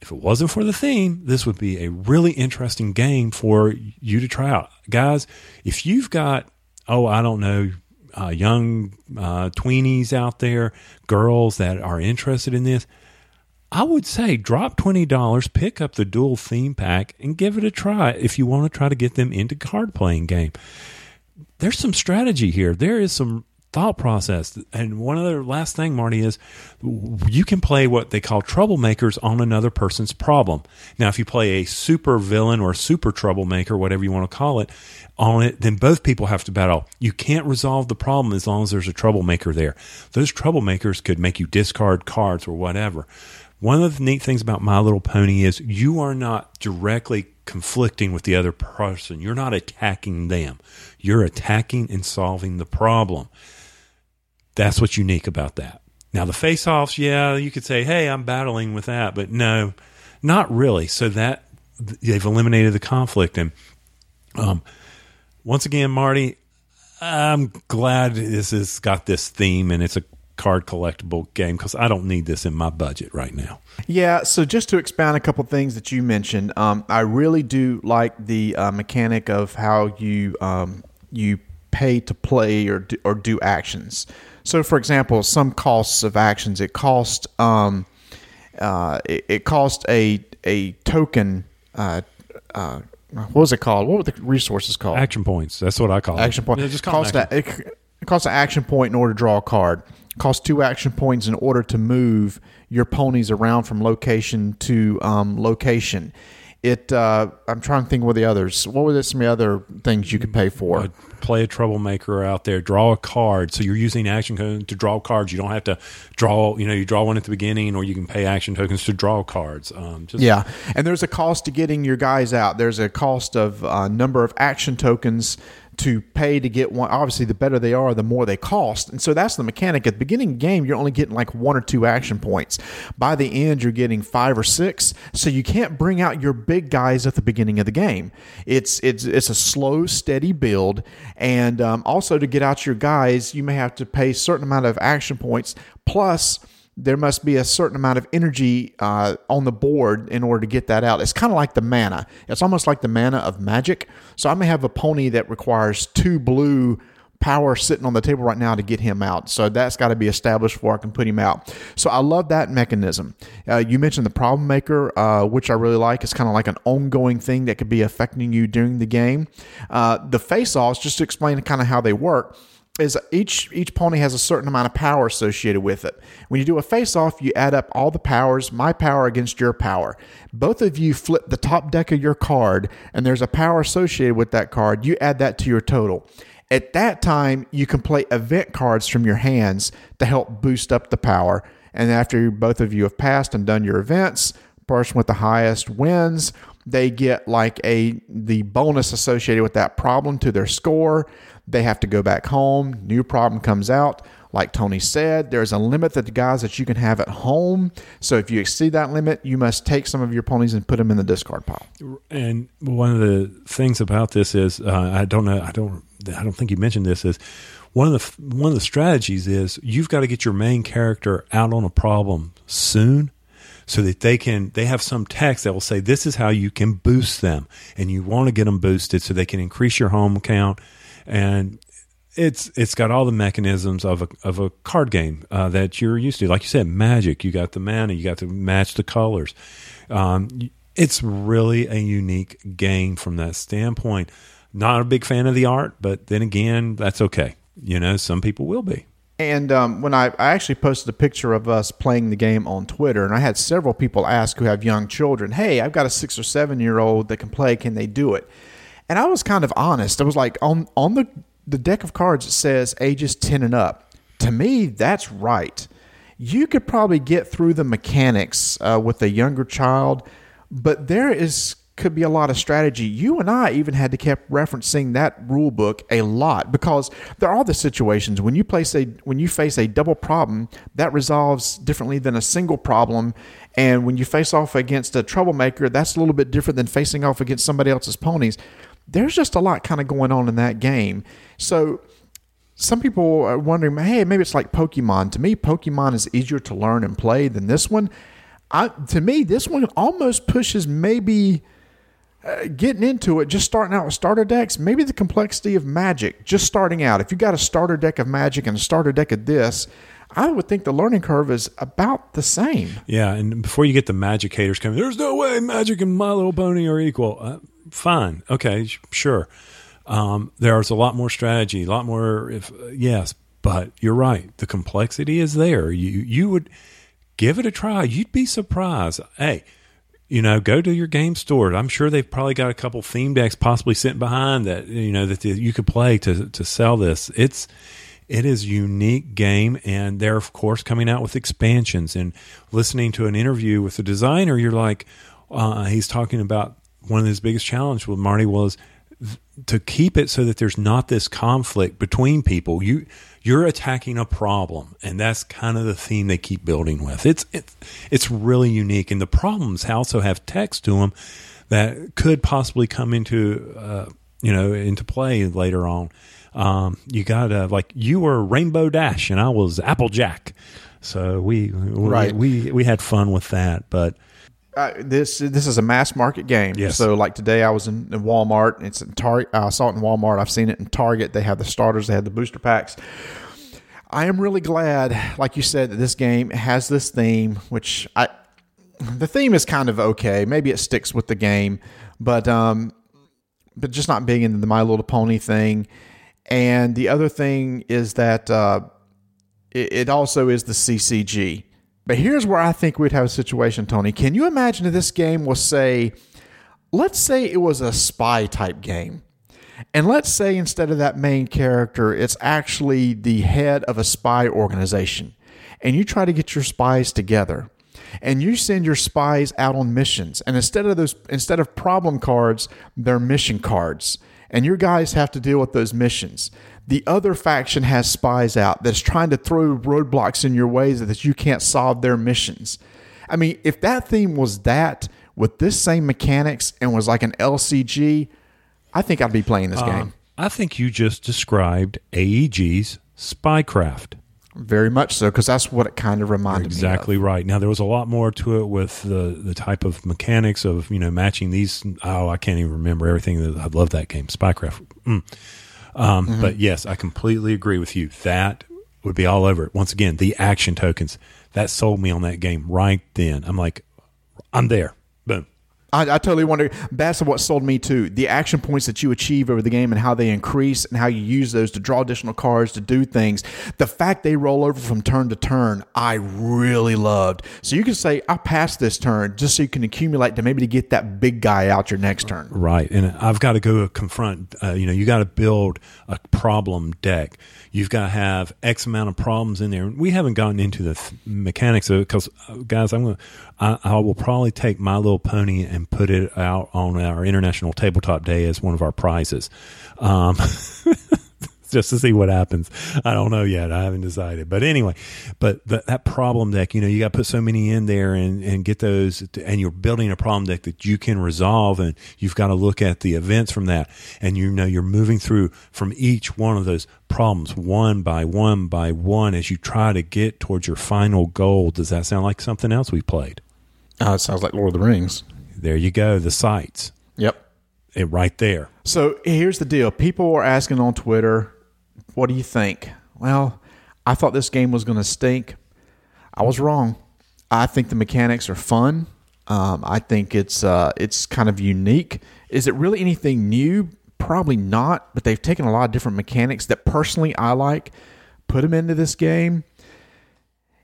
if it wasn't for the theme, this would be a really interesting game for you to try out. Guys, if you've got, oh, I don't know, uh, young uh, tweenies out there, girls that are interested in this, I would say drop $20, pick up the dual theme pack, and give it a try if you want to try to get them into card playing game. There's some strategy here. There is some thought process. And one other last thing, Marty, is you can play what they call troublemakers on another person's problem. Now, if you play a super villain or super troublemaker, whatever you want to call it, on it, then both people have to battle. You can't resolve the problem as long as there's a troublemaker there. Those troublemakers could make you discard cards or whatever. One of the neat things about My Little Pony is you are not directly conflicting with the other person. You're not attacking them. You're attacking and solving the problem. That's what's unique about that. Now, the face offs, yeah, you could say, hey, I'm battling with that, but no, not really. So that they've eliminated the conflict. And um, once again, Marty, I'm glad this has got this theme and it's a card collectible game because I don't need this in my budget right now. Yeah, so just to expound a couple things that you mentioned, um, I really do like the uh, mechanic of how you um, you pay to play or do, or do actions. So, for example, some costs of actions it cost um, uh, it, it cost a a token. Uh, uh, what was it called? What were the resources called? Action points. That's what I call action it. point. Yeah, just call cost them a, it, it costs an action point in order to draw a card. Cost two action points in order to move your ponies around from location to um, location. It. Uh, I'm trying to think what the others. What were some of the other things you could pay for? Uh, play a troublemaker out there. Draw a card. So you're using action tokens to draw cards. You don't have to draw. You know, you draw one at the beginning, or you can pay action tokens to draw cards. Um, just, Yeah, and there's a cost to getting your guys out. There's a cost of uh, number of action tokens to pay to get one. Obviously, the better they are, the more they cost. And so that's the mechanic. At the beginning of the game, you're only getting like one or two action points. By the end, you're getting five or six. So you can't bring out your big guys at the beginning of the game. It's it's it's a slow, steady build. And um, also to get out your guys, you may have to pay a certain amount of action points plus there must be a certain amount of energy uh, on the board in order to get that out. It's kind of like the mana. It's almost like the mana of magic. So I may have a pony that requires two blue power sitting on the table right now to get him out. So that's got to be established before I can put him out. So I love that mechanism. Uh, you mentioned the problem maker, uh, which I really like. It's kind of like an ongoing thing that could be affecting you during the game. Uh, the face offs, just to explain kind of how they work is each each pony has a certain amount of power associated with it. When you do a face off, you add up all the powers, my power against your power. Both of you flip the top deck of your card and there's a power associated with that card. You add that to your total. At that time, you can play event cards from your hands to help boost up the power. And after both of you have passed and done your events, person with the highest wins they get like a the bonus associated with that problem to their score they have to go back home. New problem comes out. Like tony said there's a limit that the guys that you can have at home. So if you exceed that limit you must take some of your ponies and put them in the discard pile. And one of the things about this is uh, I don't know I don't I don't think you mentioned this is one of the one of the strategies is you've got to get your main character out on a problem soon so that they can they have some text that will say this is how you can boost them. And you want to get them boosted so they can increase your home count and it's it's got all the mechanisms of a of a card game uh, that you're used to. Like you said magic. You got the mana you got to match the colors. Um, it's really a unique game from that standpoint. Not a big fan of the art but then again that's okay. You know some people will be. And um, when I, I actually posted a picture of us playing the game on Twitter, and I had several people ask who have young children, "Hey, I've got a six or seven year old that can play. Can they do it?" And I was kind of honest. I was like, on on the the deck of cards, it says ages ten and up. To me, that's right. You could probably get through the mechanics uh, with a younger child, but there is could be a lot of strategy. You and I even had to keep referencing that rule book a lot because there are the situations when you place a when you face a double problem that resolves differently than a single problem, and when you face off against a troublemaker, that's a little bit different than facing off against somebody else's ponies. There's just a lot kind of going on in that game. So some people are wondering, hey, maybe it's like Pokemon. To me, Pokemon is easier to learn and play than this one. I, to me, this one almost pushes maybe uh, getting into it, just starting out with starter decks, maybe the complexity of Magic, just starting out. If you got a starter deck of Magic and a starter deck of this, I would think the learning curve is about the same. Yeah, and before you get the Magic haters coming, there's no way Magic and My Little Pony are equal. Uh, fine, okay, sure. Um, there's a lot more strategy, a lot more. If yes, but you're right. The complexity is there. You you would give it a try. You'd be surprised. Hey, you know, go to your game store. I'm sure they've probably got a couple theme decks possibly sitting behind that you know that you could play to to sell this. It's it is a unique game, and they're of course coming out with expansions. And listening to an interview with the designer, you're like, uh, he's talking about one of his biggest challenges with Marty was to keep it so that there's not this conflict between people. You you're attacking a problem, and that's kind of the theme they keep building with. It's it's it's really unique, and the problems also have text to them that could possibly come into uh, you know into play later on. Um, you got to like you were Rainbow Dash, and I was Applejack. So we, Right. we we we had fun with that, but uh, this this is a mass market game. Yes. So like today, I was in, in Walmart. It's in Target. I saw it in Walmart. I've seen it in Target. They have the starters. They have the booster packs. I am really glad, like you said, that this game has this theme, which I the theme is kind of okay. Maybe it sticks with the game, but um, but just not being into the My Little Pony thing. And the other thing is that uh, it, it also is the CCG. But here's where I think we'd have a situation, Tony. Can you imagine if this game was, say, let's say it was a spy type game. And let's say instead of that main character, it's actually the head of a spy organization. And you try to get your spies together. And you send your spies out on missions. And instead of those instead of problem cards, they're mission cards. And your guys have to deal with those missions. The other faction has spies out that's trying to throw roadblocks in your ways that you can't solve their missions. I mean, if that theme was that with this same mechanics and was like an LCG, I think I'd be playing this game. I think you just described AEG's Spycraft. Very much so, because that's what it kind of reminded Exactly me Exactly right. Now there was a lot more to it with the the type of mechanics of you know matching these. Oh, I can't even remember everything. that I love that game, Spycraft. Mm. Um, Mm-hmm. But yes, I completely agree with you. That would be all over it. Once again, the action tokens that sold me on that game right then. I'm like, I'm there. I, I totally wonder. That's what sold me too. The action points that you achieve over the game and how they increase and how you use those to draw additional cards to do things. The fact they roll over from turn to turn, I really loved. So you can say, I passed this turn just so you can accumulate to maybe to get that big guy out your next turn. Right. And I've got to go confront, uh, you know, you got to build a problem deck. You've got to have X amount of problems in there. We haven't gotten into the th- mechanics of it because, guys, I'm going I, I will probably take My Little Pony and put it out on our International Tabletop Day as one of our prizes. Um, just to see what happens. I don't know yet. I haven't decided. But anyway, but the, that problem deck, you know, you got to put so many in there and, and get those, and you're building a problem deck that you can resolve, and you've got to look at the events from that. And you know, you're moving through from each one of those problems one by one by one as you try to get towards your final goal. Does that sound like something else we played? Oh, it sounds like Lord of the Rings. There you go. The sites. Yep. It right there. So here's the deal. People were asking on Twitter, what do you think? Well, I thought this game was going to stink. I was wrong. I think the mechanics are fun. Um, I think it's uh, it's kind of unique. Is it really anything new? Probably not. But they've taken a lot of different mechanics that personally I like. Put them into this game.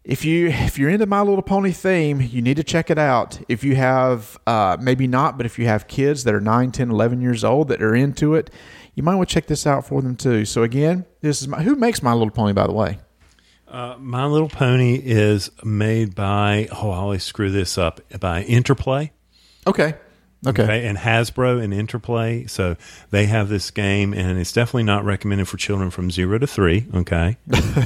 If you if you're into My Little Pony theme, you need to check it out. If you have uh, maybe not, but if you have kids that are 9, 10, 11 years old that are into it, you might want to check this out for them too. So again, this is my, who makes My Little Pony by the way. Uh, My Little Pony is made by oh I always screw this up by Enterplay. Okay. Okay. Okay, and Hasbro and Enterplay. So they have this game, and it's definitely not recommended for children from zero to three. Okay.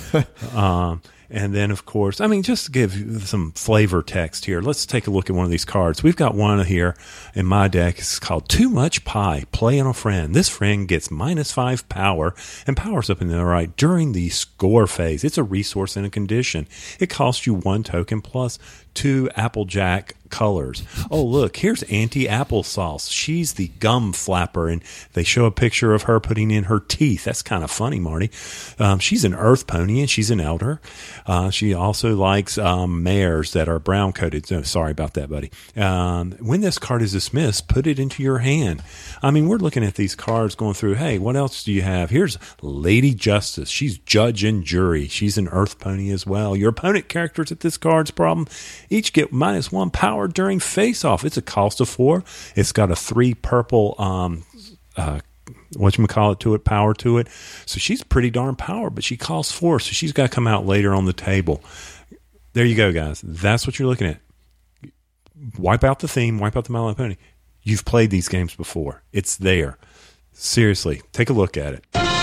um, and then, of course, I mean, just to give some flavor text here, let's take a look at one of these cards. We've got one here in my deck. It's called Too Much Pie, Play on a Friend. This friend gets minus five power and powers up in the right during the score phase. It's a resource and a condition. It costs you one token plus two Applejack colors. Oh, look, here's Auntie Applesauce. She's the gum flapper, and they show a picture of her putting in her teeth. That's kind of funny, Marty. Um, she's an earth pony, and she's an elder. Uh, she also likes um, mares that are brown coated. No, sorry about that, buddy. Um, when this card is dismissed, put it into your hand. I mean, we're looking at these cards going through, hey, what else do you have? Here's Lady Justice. She's judge and jury. She's an earth pony as well. Your opponent characters at this card's problem each get minus one power during face off. It's a cost of four. It's got a three purple um uh what you call it to it, power to it. So she's pretty darn power, but she costs four, so she's got to come out later on the table. There you go, guys. That's what you're looking at. Wipe out the theme, wipe out the My Little Pony. You've played these games before. It's there. Seriously, take a look at it.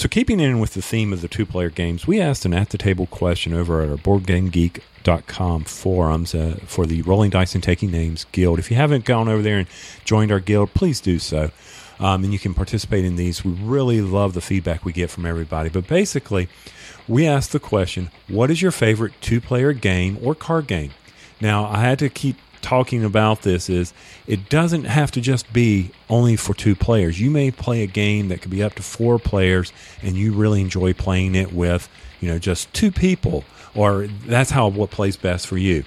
So, keeping in with the theme of the two player games, we asked an at the table question over at our BoardGameGeek.com forums uh, for the Rolling Dice and Taking Names Guild. If you haven't gone over there and joined our guild, please do so. Um, and you can participate in these. We really love the feedback we get from everybody. But basically, we asked the question what is your favorite two player game or card game? Now, I had to keep talking about this is it doesn't have to just be only for two players. You may play a game that could be up to four players and you really enjoy playing it with, you know, just two people or that's how what plays best for you.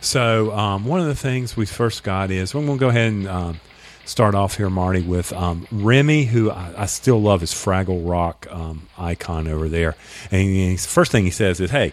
So, um, one of the things we first got is we're going to go ahead and um, start off here, Marty, with um, Remy, who I, I, still love his Fraggle Rock um, icon over there. And first thing he says is, "Hey,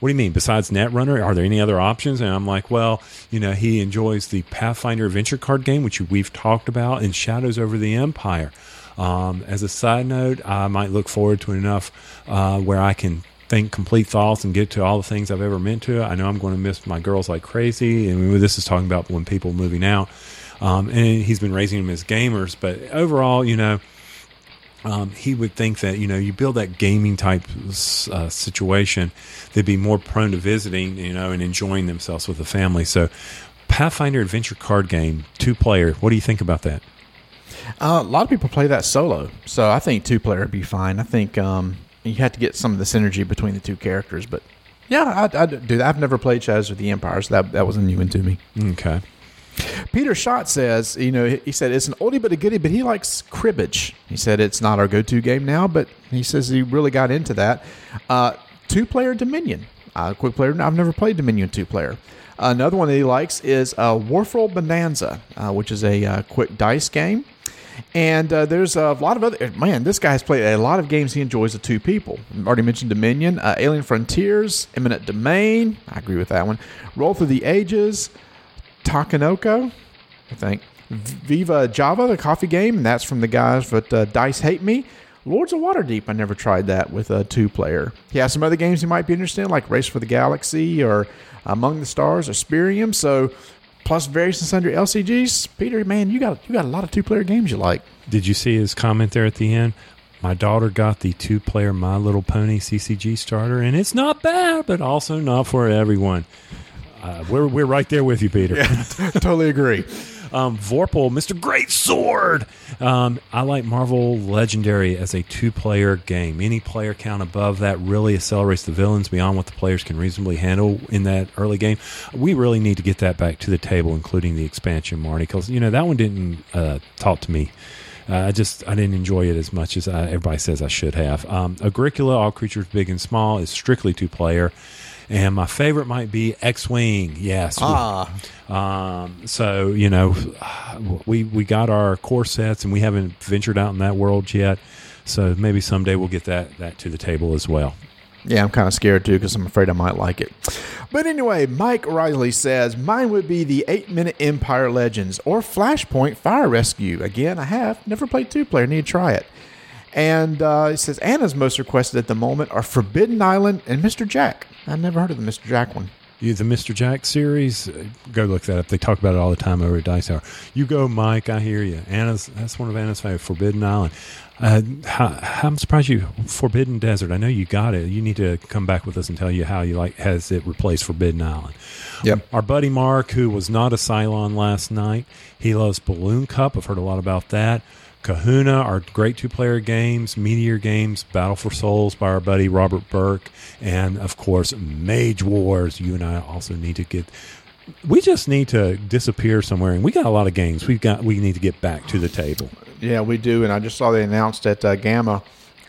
what do you mean? Besides Netrunner, are there any other options?" And I'm like, "Well, you know, he enjoys the Pathfinder Adventure card game, which we've talked about, and Shadows over the Empire." Um, as a side note, I might look forward to enough uh, where I can think complete thoughts and get to all the things I've ever meant to. I know I'm going to miss my girls like crazy, and this is talking about when people moving out. Um, and he's been raising them as gamers. But overall, you know, um, he would think that you know you build that gaming type uh, situation, they'd be more prone to visiting, you know, and enjoying themselves with the family. So, Pathfinder Adventure card game, two player. What do you think about that? Uh, a lot of people play that solo, so I think two player would be fine. I think um, you have to get some of the synergy between the two characters, but yeah, I'd, I'd do that. I've never played Shadows of the Empire, so that that was a new one to me. Okay. Peter Schott says, you know, he said it's an oldie but a goodie, but he likes cribbage. He said it's not our go-to game now, but he says he really got into that. Uh, two-player Dominion. Uh, quick player. I've never played Dominion two-player. Another one that he likes is uh, Würfel Bohnanza, uh, which is a uh, quick dice game. And uh, there's a lot of other man. This guy has played a lot of games he enjoys with two people. Already mentioned Dominion, uh, Alien Frontiers, Eminent Domain. I agree with that one. Roll Through the Ages, Takenoko, I think. Viva Java, the coffee game, and that's from the guys that uh, Dice Hate Me. Lords of Waterdeep, I never tried that with a two player. He has some other games you might be interested in, like Race for the Galaxy or Among the Stars or Spyrium. So, plus various and sundry LCGs. Peter, man, you got you got a lot of two player games you like. Did you see his comment there at the end? My daughter got the two player My Little Pony CCG starter, and it's not bad, but also not for everyone. Uh, we're we're right there with you, Peter. Yeah, totally agree. Um, Vorpal, Mr. Great Sword. Um, I like Marvel Legendary as a two-player game. Any player count above that really accelerates the villains beyond what the players can reasonably handle in that early game. We really need to get that back to the table, including the expansion, Marty, because you know that one didn't uh, talk to me. Uh, I just I didn't enjoy it as much as I, everybody says I should have. Um, Agricola, all creatures big and small, is strictly two player. And my favorite might be X Wing. Yes. Ah. Um, so you know, we we got our core sets, and we haven't ventured out in that world yet. So maybe someday we'll get that that to the table as well. Yeah, I'm kind of scared too because I'm afraid I might like it. But anyway, Mike Riley says mine would be the eight minute Empire Legends or Flashpoint Fire Rescue. Again, I have never played two player, need to try it. And uh, he says Anna's most requested at the moment are Forbidden Island and Mr. Jack. I've never heard of the Mr. Jack one. You, the Mr. Jack series, uh, go look that up. They talk about it all the time over at Dice Tower. You go, Mike. I hear you. Anna's that's one of Anna's favorite. Forbidden Island. Uh, how, I'm surprised you Forbidden Desert. I know you got it. You need to come back with us and tell you how you like has it replaced Forbidden Island. Yep. Our buddy Mark, who was not a Cylon last night, he loves Balloon Cup. I've heard a lot about that. Kahuna, our great two player games, Meteor Games, Battle for Souls by our buddy Robert Burke, and of course, Mage Wars. You and I also need to get. We just need to disappear somewhere, and we got a lot of games. We've got. We need to get back to the table. Yeah, we do. And I just saw they announced at uh, GAMA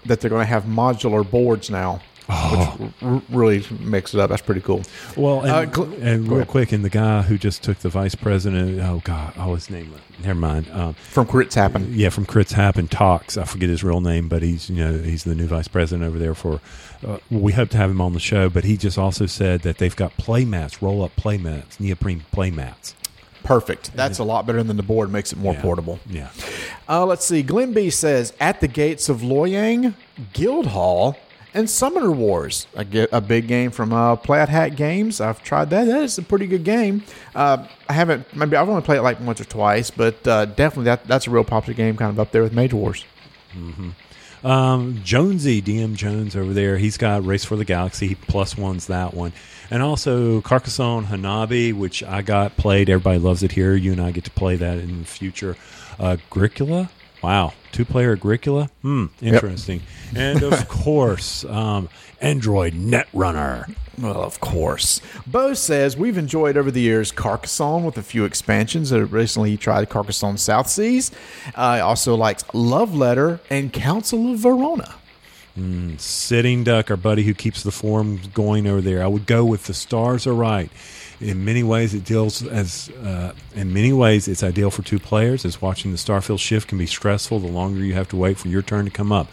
that they're going to have modular boards now, which r- really makes it up. That's pretty cool. Well, and, Uh, Gl- and real ahead. quick, and the guy who just took the vice president. Oh God, oh his name. Never mind. Um, From Crits Happen. yeah, from Crits Happen Talks. I forget his real name, but he's you know he's the new vice president over there for. Uh, we hope to have him on the show, but he just also said that they've got play mats, roll up play mats, neoprene play mats. Perfect. That's a lot better than the board. Makes it more Yeah. portable. Yeah. Uh, let's see. Glenn B says at the gates of Loyang, Guildhall, and Summoner Wars. A, ge- a big game from uh, Plaid Hat Games. I've tried that. That is a pretty good game. Uh, I haven't. Maybe I've only played it like once or twice, but uh, definitely that that's a real popular game, kind of up there with Mage Wars. Um, Jonesy, DM Jones over there, he's got Race for the Galaxy. Plus one's that one. And also Carcassonne Hanabi, which I got played. Everybody loves it here. You and I get to play that in the future. Uh, Agricola. Wow. Two player Agricola. Hmm. Interesting. And of course, um, Android Netrunner. Well, of course. Bo says we've enjoyed over the years Carcassonne with a few expansions. Uh, recently, he tried Carcassonne South Seas. Uh, also likes Love Letter and Council of Verona. Sitting Duck, our buddy who keeps the forum going over there. I would go with the stars are right. In many ways, it deals as uh, in many ways it's ideal for two players. As watching the Starfield shift can be stressful. The longer you have to wait for your turn to come up,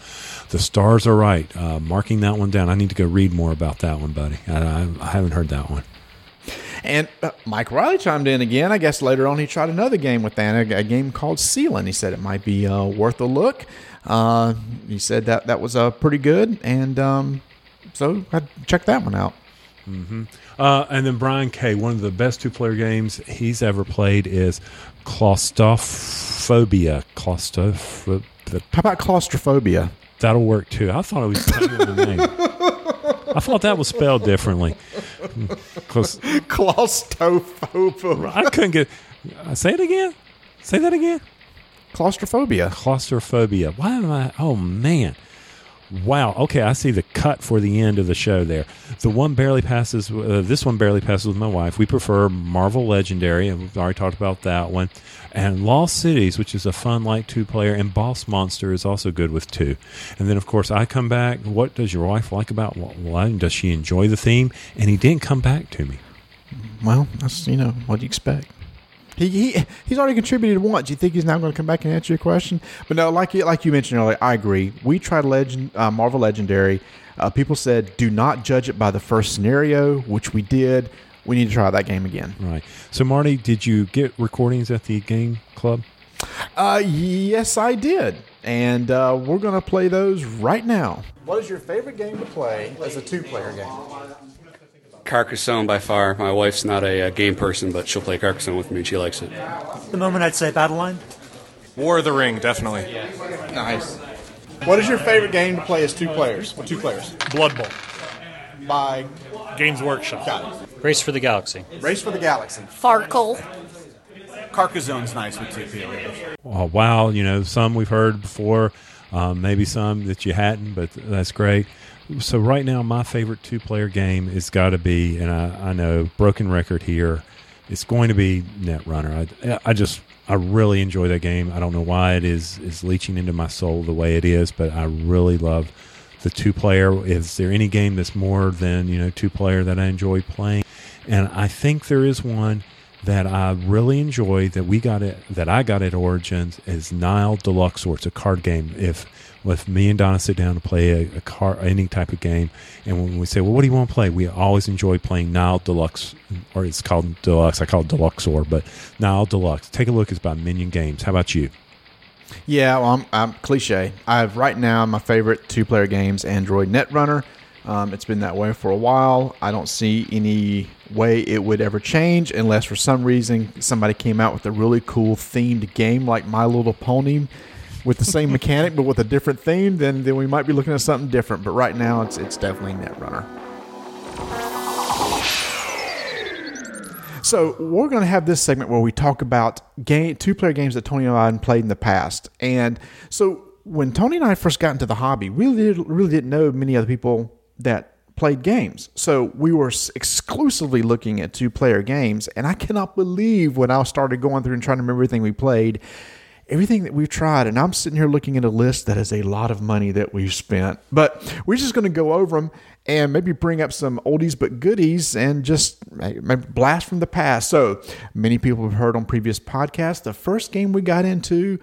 the stars are right. Uh, marking that one down. I need to go read more about that one, buddy. I, I, haven't heard that one. And uh, Mike Riley chimed in again. I guess later on he tried another game with Anna, a game called Sealand. He said it might be uh, worth a look. Uh, he said that that was uh, pretty good, and um, so I checked that one out. Uh, and then Brian K. One of the best two player games he's ever played is Claustrophobia. Claustroph. How about claustrophobia? That'll work too. I thought it was the name. I thought that was spelled differently. Claustrophobia. I couldn't get. uh, Say it again. Say that again. Claustrophobia. Claustrophobia. Why am I? Oh man. Wow. Okay, I see the cut for the end of the show there. The one barely passes. Uh, this one barely passes with my wife. We prefer Marvel Legendary, and we've already talked about that one. And Lost Cities, which is a fun like two player, and Boss Monster is also good with two. And then, of course, I come back. What does your wife like about one? Does she enjoy the theme? And he didn't come back to me. Well, that's you know what do you expect. He, he he's already contributed once. Do you think he's now going to come back and answer your question? But no, like you like you mentioned earlier, I agree. We tried Legend uh, Marvel Legendary. Uh, people said do not judge it by the first scenario, which we did. We need to try that game again. Right. So, Marty, did you get recordings at the game club? Uh, yes, I did, and uh, we're going to play those right now. What is your favorite game to play as a two-player game? Carcassonne by far. My wife's not a, uh game person, but she'll play Carcassonne with me and she likes it. the moment I'd say Battle Line. War of the Ring, definitely. Nice. What is your favorite game to play as two players? With two players Blood Bowl, by Games Workshop. got it. Race for the Galaxy. Race for the Galaxy. Farkle. Carcassone's nice with two players. Oh, wow, you know, some we've heard before, um, maybe some that you hadn't, but that's great. So right now, my favorite two-player game has got to be, and I, I know broken record here, it's going to be Netrunner. I, I just, I really enjoy that game. I don't know why it is is leaching into my soul the way it is, but I really love the the two player. Is there any game that's more than you know two player that I enjoy playing? And I think there is one that I really enjoy that we got it that I got at Origins is Nile Deluxe. Or it's a card game. If if me and Donna sit down to play a, a car any type of game, and when we say, "Well, what do you want to play?" We always enjoy playing Nile Deluxe, or it's called Deluxe. I call it Deluxor, but Nile Deluxe. Take a look. It's by Minion Games. How about you? Yeah, well, I'm, I'm cliche. I have right now my favorite two player games Android Netrunner. Um, it's been that way for a while. I don't see any way it would ever change unless for some reason somebody came out with a really cool themed game like My Little Pony with the same mechanic but with a different theme. Then then we might be looking at something different. But right now it's it's definitely Netrunner. So we're going to have this segment where we talk about game two player games that Tony and I played in the past. And so when Tony and I first got into the hobby, we really, really didn't know many other people that played games. So we were exclusively looking at two player games. And I cannot believe when I started going through and trying to remember everything we played, everything that we've tried. And I'm sitting here looking at a list that is a lot of money that we've spent. But we're just going to go over them and maybe bring up some oldies but goodies and just blast from the past. So many people have heard on previous podcasts. The first game we got into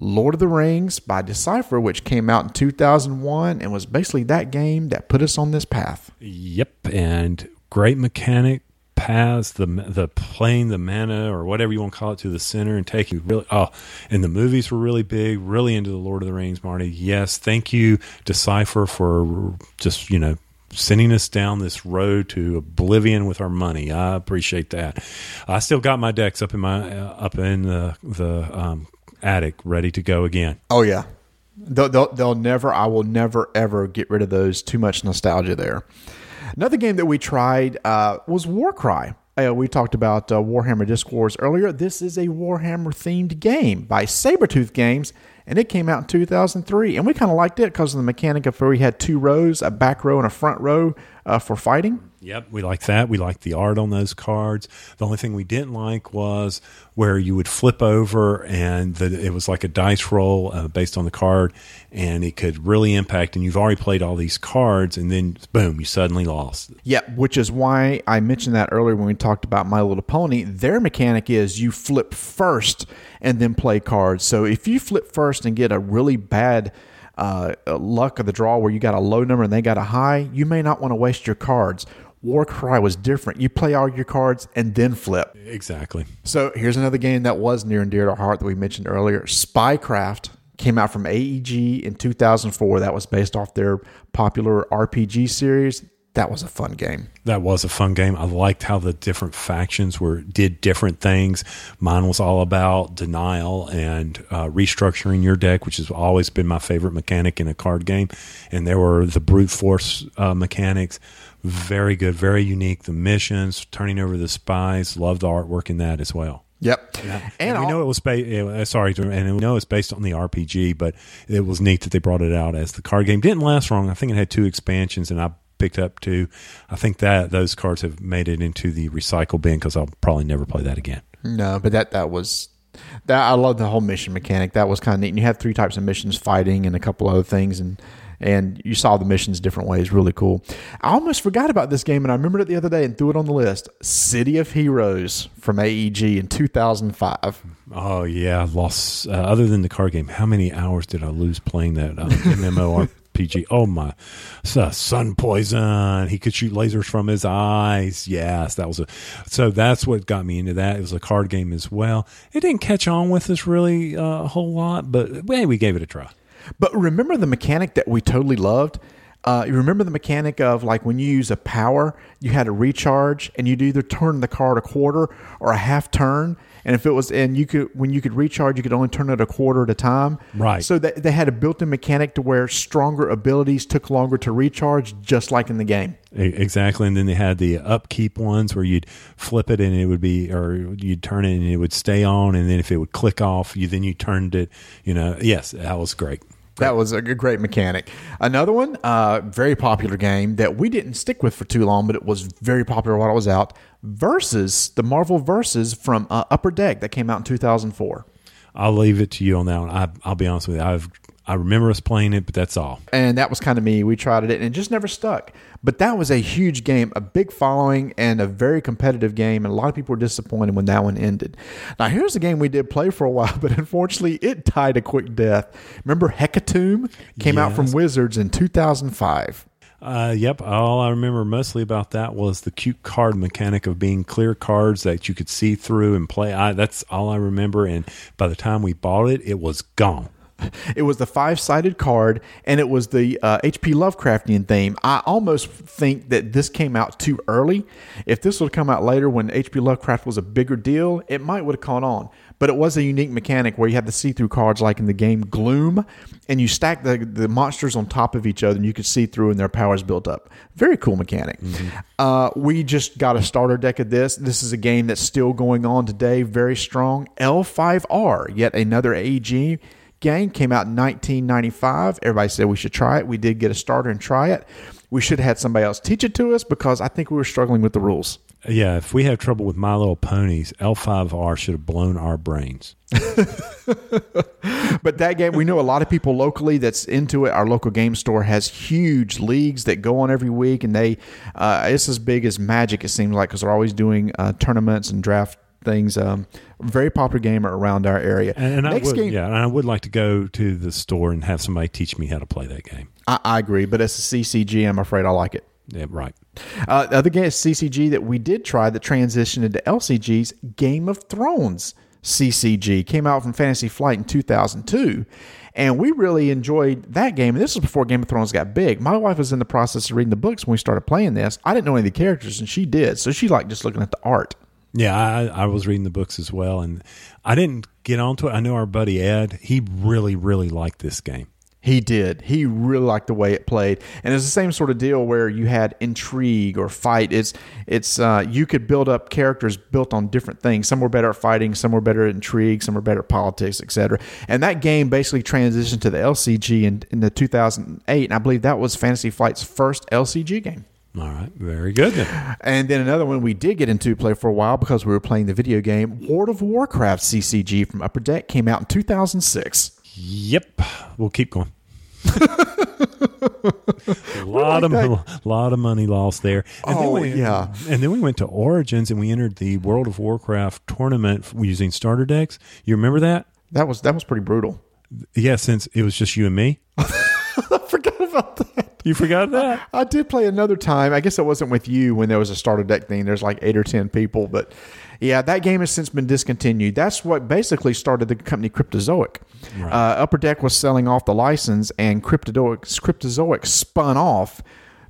Lord of the Rings by Decipher, which came out in 2001 and was basically that game that put us on this path. Yep, and great mechanic paths the the plane the mana or whatever you want to call it to the center and take you really oh and the movies were really big really into the lord of the rings marty yes thank you decipher for just you know sending us down this road to oblivion with our money i appreciate that i still got my decks up in my uh, up in the the um, attic ready to go again Oh yeah, they'll, they'll they'll never. I will never ever get rid of those. Too much nostalgia there. Another game that we tried uh, was Warcry. Uh, we talked about uh, Warhammer Disc Wars earlier. This is a Warhammer themed game by Sabretooth Games, and it came out in 2003. And we kind of liked it because of the mechanic of where we had two rows, a back row and a front row uh, for fighting. Yep, we like that. We like the art on those cards. The only thing we didn't like was where you would flip over and the, it was like a dice roll uh, based on the card, and it could really impact. And you've already played all these cards, and then boom, you suddenly lost. Yeah, which is why I mentioned that earlier when we talked about My Little Pony. Their mechanic is you flip first and then play cards. So if you flip first and get a really bad uh, luck of the draw where you got a low number and they got a high, you may not want to waste your cards. Warcry was different. You play all your cards and then flip. Exactly. So here's another game that was near and dear to our heart that we mentioned earlier. Spycraft came out from AEG in 2004. That was based off their popular RPG series. That was a fun game. That was a fun game. I liked how the different factions were did different things. Mine was all about denial and uh, restructuring your deck, which has always been my favorite mechanic in a card game. And there were the brute force uh, mechanics, very good, very unique. The missions, turning over the spies, love the artwork in that as well. Yep. And, we know it was based. Uh, sorry, and we know it's based on the RPG, but it was neat that they brought it out as the card game. Didn't last long. I think it had two expansions, and I picked up two. I think that those cards have made it into the recycle bin because I'll probably never play that again. No, but that that was that I love the whole mission mechanic. That was kind of neat. And you have three types of missions: fighting and a couple other things, and and you saw the missions different ways. Really cool. I almost forgot about this game, and I remembered it the other day and threw it on the list. City of Heroes from AEG in 2005. Oh yeah, lost. Uh, other than the card game, how many hours did I lose playing that um, MMORPG? Oh my, so, sun poison. He could shoot lasers from his eyes. Yes, that was a. So that's what got me into that. It was a card game as well. It didn't catch on with us really uh, a whole lot, but hey, we gave it a try. But remember the mechanic that we totally loved? Uh, you remember the mechanic of like when you use a power, you had a recharge and you'd either turn the card a quarter or a half turn. And if it was, and you could, when you could recharge, you could only turn it a quarter at a time. Right. So that they had a built in mechanic to where stronger abilities took longer to recharge, just like in the game. Exactly, and then they had the upkeep ones where you'd flip it and it would be, or you'd turn it and it would stay on, and then if it would click off, you then you turned it. You know, yes, that was great. That was a great mechanic. Another one, uh, very popular game that we didn't stick with for too long, but it was very popular while it was out. Versus the Marvel Versus from uh, Upper Deck that came out in 2004. I'll leave it to you on that one. I, I'll be honest with you. I've I remember us playing it, but that's all. and that was kind of me. We tried it and it just never stuck. But that was a huge game, a big following, and a very competitive game. And a lot of people were disappointed when that one ended. Now, here's a game we did play for a while, but unfortunately, it died a quick death. Remember Hecatomb came out from Wizards in 2005. Uh, yep. All I remember mostly about that was the cute card mechanic of being clear cards that you could see through and play. I, that's all I remember. And by the time we bought it, it was gone. It was the five sided card, and it was the uh, H.P. Lovecraftian theme. I almost think that this came out too early. If this would have come out later when H.P. Lovecraft was a bigger deal, it might would have caught on. But it was a unique mechanic where you had the see through cards, like in the game Gloom, and you stack the, the monsters on top of each other, and you could see through, and their powers built up. Very cool mechanic. Uh, we just got a starter deck of this. This is a game that's still going on today, very strong. L5R, yet another AEG game came out in 1995 everybody said we should try it we did get a starter and try it we should have had somebody else teach it to us because i think we were struggling with the rules Yeah. If we have trouble with My Little Ponies, L5R should have blown our brains. but that game we know a lot of people locally that's into it our local game store has huge leagues that go on every week and they uh, it's as big as magic it seems like because they're always doing uh, tournaments and draft things um, very popular game around our area And, and I next would, game yeah, and I would like to go to the store and have somebody teach me how to play that game. I, I agree but it's a ccg i'm afraid i like it Yeah, right. Uh, the other game is CCG that we did try that transitioned into LCG's Game of Thrones CCG came out from Fantasy Flight in 2002. And we really enjoyed that game. And this was before Game of Thrones got big. My wife was in the process of reading the books when we started playing this. I didn't know any of the characters, and she did. So she liked just looking at the art. Yeah, I, I was reading the books as well, and I didn't get onto it. I know our buddy Ed; he really, really liked this game. He did. He really liked the way it played, and it's the same sort of deal where you had intrigue or fight. It's it's uh, you could build up characters built on different things. Some were better at fighting, some were better at intrigue, some were better at politics, etc. And that game basically transitioned to the LCG in, in the 2008, and I believe that was Fantasy Flight's first LCG game. All right, very good. Then. And then another one we did get into play for a while because we were playing the video game World of Warcraft CCG from Upper Deck came out in 2006. Yep, we'll keep going. a lot of like mo- lot of money lost there. And Oh, then we, yeah. and then we went to Origins and we entered the World of Warcraft tournament using starter decks. You remember that? That was that was pretty brutal. Yeah, since it was just you and me. I forgot about that. You forgot that? I did play another time. I guess it wasn't with you when there was a starter deck thing. There's like eight or ten people, but yeah, that game has since been discontinued. That's what basically started the company Cryptozoic. Uh, Upper Deck was selling off the license, and Cryptozoic, Cryptozoic spun off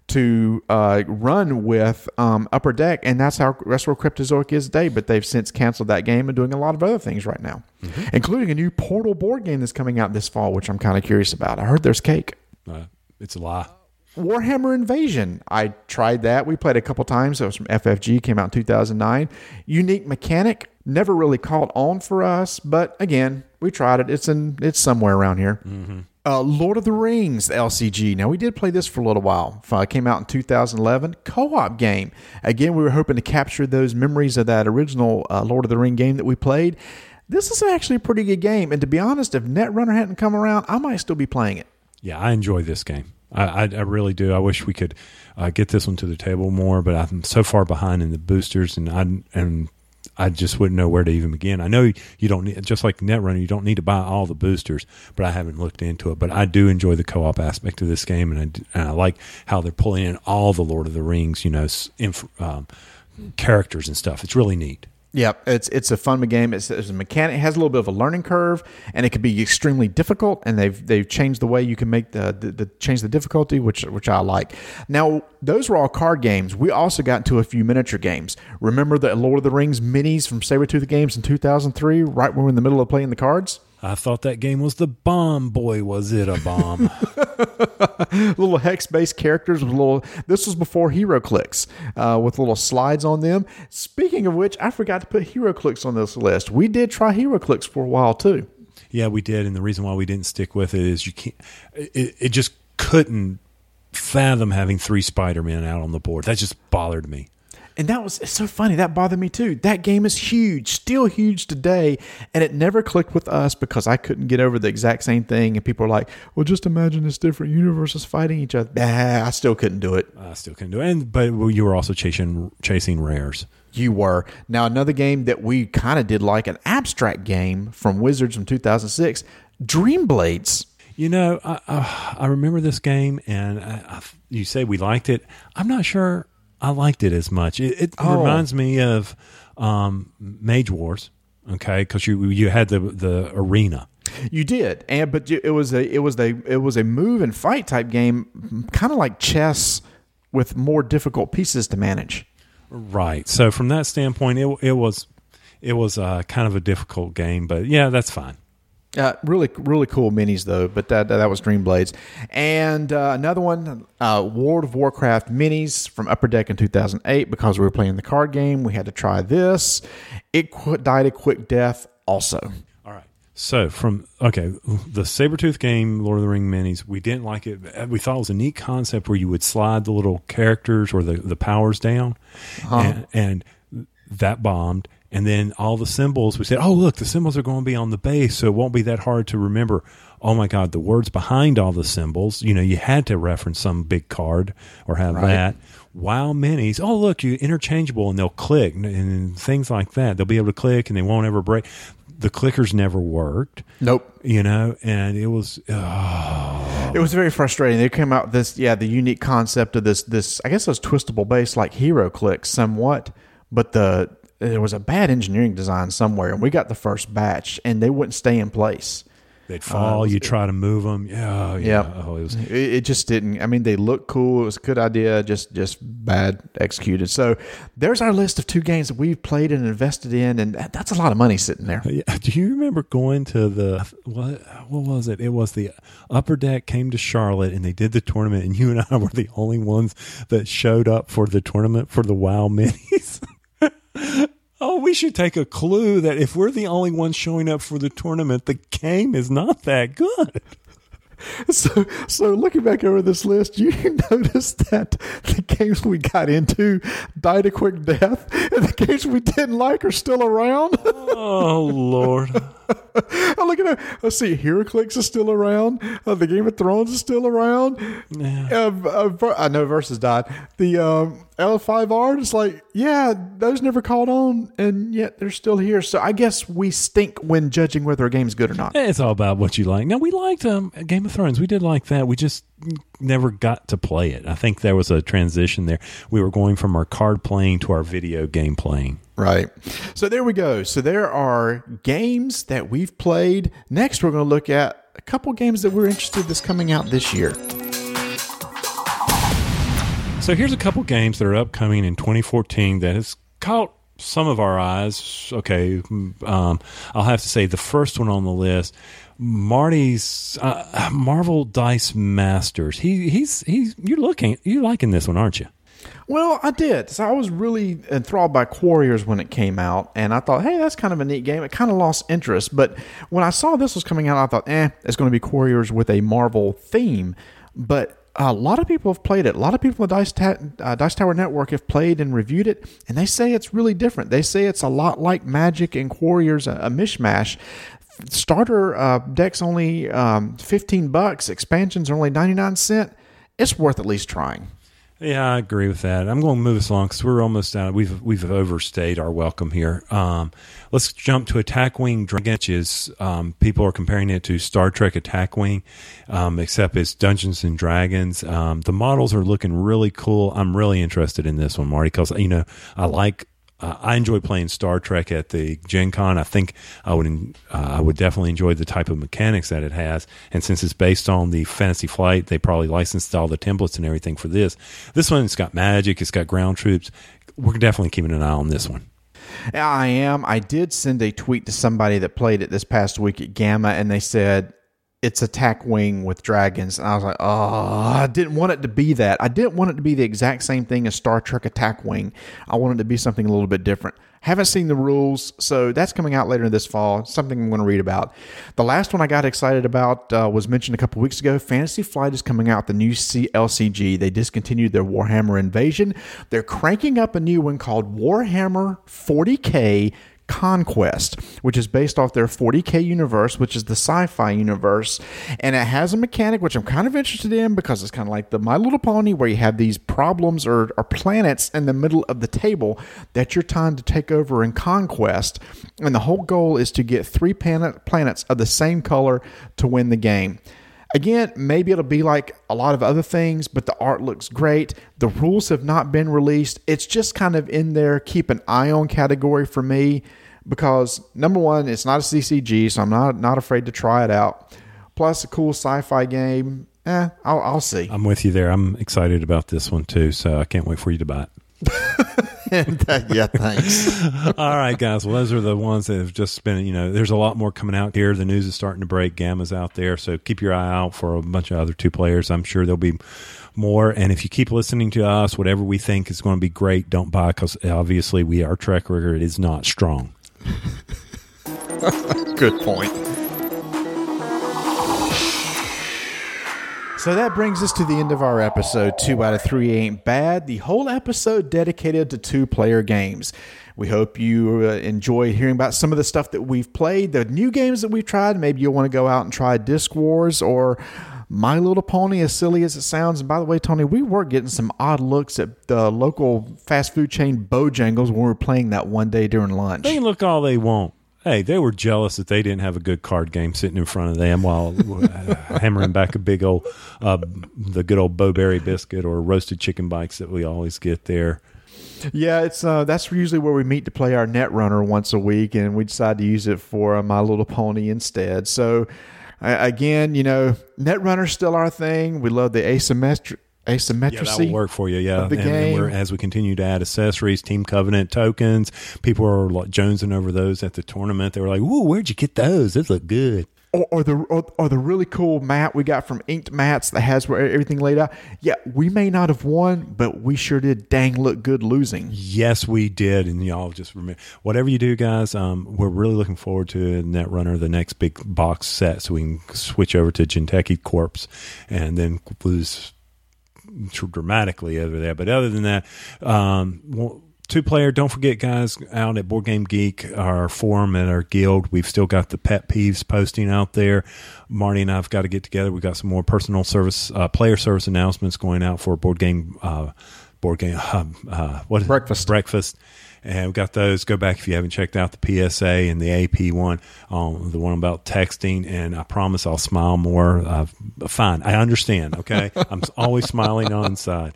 to uh, run with um, Upper Deck, and that's how that's where Cryptozoic is today. But they've since canceled that game and doing a lot of other things right now, including a new Portal board game that's coming out this fall, which I'm kind of curious about. I heard there's cake. Uh, it's a lie. Warhammer Invasion. I tried that. We played a couple times. It was from FFG, came out in 2009. Unique mechanic, never really caught on for us, but again, we tried it. It's in it's somewhere around here. Uh, Lord of the Rings LCG. Now we did play this for a little while. It came out in 2011. Co-op game. Again, we were hoping to capture those memories of that original uh, Lord of the Ring game that we played. This is actually a pretty good game, and to be honest, if Netrunner hadn't come around, I might still be playing it. Yeah, I enjoy this game. I, I, really do. I wish we could uh, get this one to the table more, but I'm so far behind in the boosters, and I and I just wouldn't know where to even begin. I know you don't need, just like Netrunner, you don't need to buy all the boosters, but I haven't looked into it. But I do enjoy the co-op aspect of this game, and I, and I like how they're pulling in all the Lord of the Rings, you know, inf, um, characters and stuff. It's really neat. Yeah, it's it's a fun game. It's, it's a mechanic. It has a little bit of a learning curve, and it can be extremely difficult. And they've they've changed the way you can make the, the, the change the difficulty, which which I like. Now those were all card games. We also got into a few miniature games. Remember the Lord of the Rings minis from Sabretooth Games in two thousand three, right when we were in the middle of playing the cards. I thought that game was the bomb. Boy, was it a bomb! little hex based characters with little. This was before HeroClix uh, with little slides on them. Speaking of which, I forgot to put HeroClix on this list. We did try HeroClix for a while too. Yeah, we did, and the reason why we didn't stick with it is you can't. It, it just couldn't fathom having three Spider Men out on the board. That just bothered me. And that was it's so funny. That bothered me too. That game is huge, still huge today, and it never clicked with us because I couldn't get over the exact same thing. And people are like, "Well, just imagine this different universes fighting each other." Nah, I still couldn't do it. I still couldn't do it. And but you were also chasing chasing rares. You were. Now, another game that we kind of did like an abstract game from Wizards from 2006, Dream Blades. You know, I, I, I remember this game, and I, I, you say we liked it. I'm not sure I liked it as much. It, it Oh. reminds me of um, Mage Wars, okay? Because you you had the the arena. You did, and but it was a it was a it was a move and fight type game, kind of like chess with more difficult pieces to manage. Right. So from that standpoint, it it was it was uh, kind of a difficult game, but yeah, that's fine. Uh, really, really cool minis though. But that that was Dream Blades, and uh, another one, uh, World of Warcraft minis from Upper Deck in 2008. Because we were playing the card game, we had to try this. It qu- died a quick death. Also, All right. So from okay, the Sabretooth game, Lord of the Ring minis, we didn't like it. We thought it was a neat concept where you would slide the little characters or the, the powers down, and, and that bombed. And then all the symbols, we said, "Oh, look, the symbols are going to be on the base, so it won't be that hard to remember." Oh my God, the words behind all the symbols. You know, you had to reference some big card or have that. Wow, minis. Oh, look, you interchangeable, and they'll click and, and things like that. They'll be able to click, and they won't ever break. The clickers never worked nope. you know, and it was uh, It was very frustrating. They came out with this, yeah, the unique concept of this, this I guess it was twistable base like Hero Click somewhat, but the there was a bad engineering design somewhere, and we got the first batch, and they wouldn't stay in place. they'd fall. Um, you try to move them. Yeah, oh, yeah. Yeah. Oh, it was. It, it just didn't. I mean, they look cool. It was a good idea, just just bad executed. So there's our list of two games that we've played and invested in, and that, that's a lot of money sitting there. Yeah. Do you remember going to the what? What was it? It was the upper deck came to Charlotte and they did the tournament, and you and I were the only ones that showed up for the tournament for the WoW minis. oh, we should take a clue that if we're the only ones showing up for the tournament, the game is not that good. So, so looking back over this list, you notice that the games we got into died a quick death, and the games we didn't like are still around. Oh Lord. Oh, look at that. Let's see. HeroClix is still around. Uh, the Game of Thrones is still around. Uh, uh, I know Versus died. The um, L5R is like, yeah, those never caught on, and yet they're still here. So I guess we stink when judging whether a game's good or not. It's all about what you like. Now we liked um, Game of Thrones. We did like that. We just never got to play it. I think there was a transition there. We were going from our card playing to our video game playing. Right. So there we go. So there are games that we've played. Next, we're going to look at a couple games that we're interested in that's coming out this year. So here's a couple games that are upcoming in 2014 that has caught some of our eyes. Okay, um, I'll have to say the first one on the list, Marty's uh, Marvel Dice Masters. He he's he's you're looking you're liking this one, aren't you? Well, I did. So I was really enthralled by Quarriors when it came out, and I thought, hey, that's kind of a neat game. It kind of lost interest, but when I saw this was coming out, I thought, eh, it's going to be Quarriors with a Marvel theme. But a lot of people have played it. A lot of people at Dice, Ta- uh, Dice Tower Network have played and reviewed it, and they say it's really different. They say it's a lot like Magic and Quarriors, a, a mishmash. Starter uh, decks only um, fifteen bucks. Expansions are only ninety nine cent. It's worth at least trying. Yeah, I agree with that. I'm going to move us along because we're almost out. We've we've overstayed our welcome here. Um, let's jump to Attack Wing Dragon. Um, people are comparing it to Star Trek Attack Wing, um, except it's Dungeons and Dragons. Um, the models are looking really cool. I'm really interested in this one, Marty, because you know I like uh, I enjoy playing Star Trek at the Gen Con. I think I would uh, I would definitely enjoy the type of mechanics that it has. And since it's based on the Fantasy Flight, they probably licensed all the templates and everything for this. This one, it's got magic, it's got ground troops. We're definitely keeping an eye on this one. I am. I did send a tweet to somebody that played it this past week at GAMA, and they said it's attack wing with dragons. And I was like, oh, I didn't want it to be that. I didn't want it to be the exact same thing as Star Trek Attack Wing. I wanted it to be something a little bit different. Haven't seen the rules, so that's coming out later this fall. Something I'm going to read about. The last one I got excited about uh, was mentioned a couple weeks ago. Fantasy Flight is coming out, the new CLCG. They discontinued their Warhammer Invasion. They're cranking up a new one called Warhammer 40K Conquest, which is based off their 40k universe, which is the sci-fi universe, and it has a mechanic which I'm kind of interested in because it's kind of like the My Little Pony, where you have these problems or, or planets in the middle of the table that you're trying to take over in conquest, and the whole goal is to get three planet, planets of the same color to win the game. Again, maybe it'll be like a lot of other things, but the art looks great. The rules have not been released. It's just kind of in there, keep an eye on category for me because number one, it's not a CCG, so I'm not not afraid to try it out. Plus, a cool sci-fi game. Eh, I'll, I'll see. I'm with you there. I'm excited about this one too, so I can't wait for you to buy it. yeah, thanks. All right, guys. Well, those are the ones that have just been, you know, there's a lot more coming out here. The news is starting to break. GAMA's out there. So keep your eye out for a bunch of other two players. I'm sure there'll be more. And if you keep listening to us, whatever we think is going to be great, don't buy because obviously we, our track record is not strong. Good point. So that brings us to the end of our episode. Two out of three ain't bad. The whole episode dedicated to two player games. We hope you uh, enjoy hearing about some of the stuff that we've played, the new games that we've tried. Maybe you'll want to go out and try Disc Wars or My Little Pony, as silly as it sounds. And by the way, Tony, we were getting some odd looks at the local fast food chain Bojangles when we were playing that one day during lunch. They look all they want. Hey, they were jealous that they didn't have a good card game sitting in front of them while uh, hammering back a big old, uh, the good old Bo-Berry biscuit or roasted chicken bites that we always get there. Yeah, it's uh, that's usually where we meet to play our Netrunner once a week, and we decide to use it for uh, My Little Pony instead. So, uh, again, you know, Netrunner's still our thing. We love the asymmetric asymmetry Yeah, that will work for you. Yeah, the and, and game. we're, as we continue to add accessories, Team Covenant tokens, people are like jonesing over those at the tournament. They were like, "Ooh, where'd you get those? Those look good." or, or the or, or the really cool mat we got from Inked Mats that has where everything laid out. Yeah, we may not have won, but we sure did dang look good losing. Yes, we did, and y'all just remember whatever you do, guys. Um, we're really looking forward to Netrunner, the next big box set, so we can switch over to Jinteki Corpse, and then lose dramatically over there. But other than that, um, well, two player. Don't forget, guys, out at Board Game Geek, our forum and our guild, we've still got the pet peeves posting out there. Marty and I've got to get together. We've got some more personal service, uh, player service announcements going out for board game. Uh, Board game, uh, uh, what is it? Breakfast. breakfast, and we've got those. Go back if you haven't checked out the PSA and the AP one, um, the one about texting. And I promise I'll smile more. Uh, fine, I understand. Okay, I'm always smiling on inside.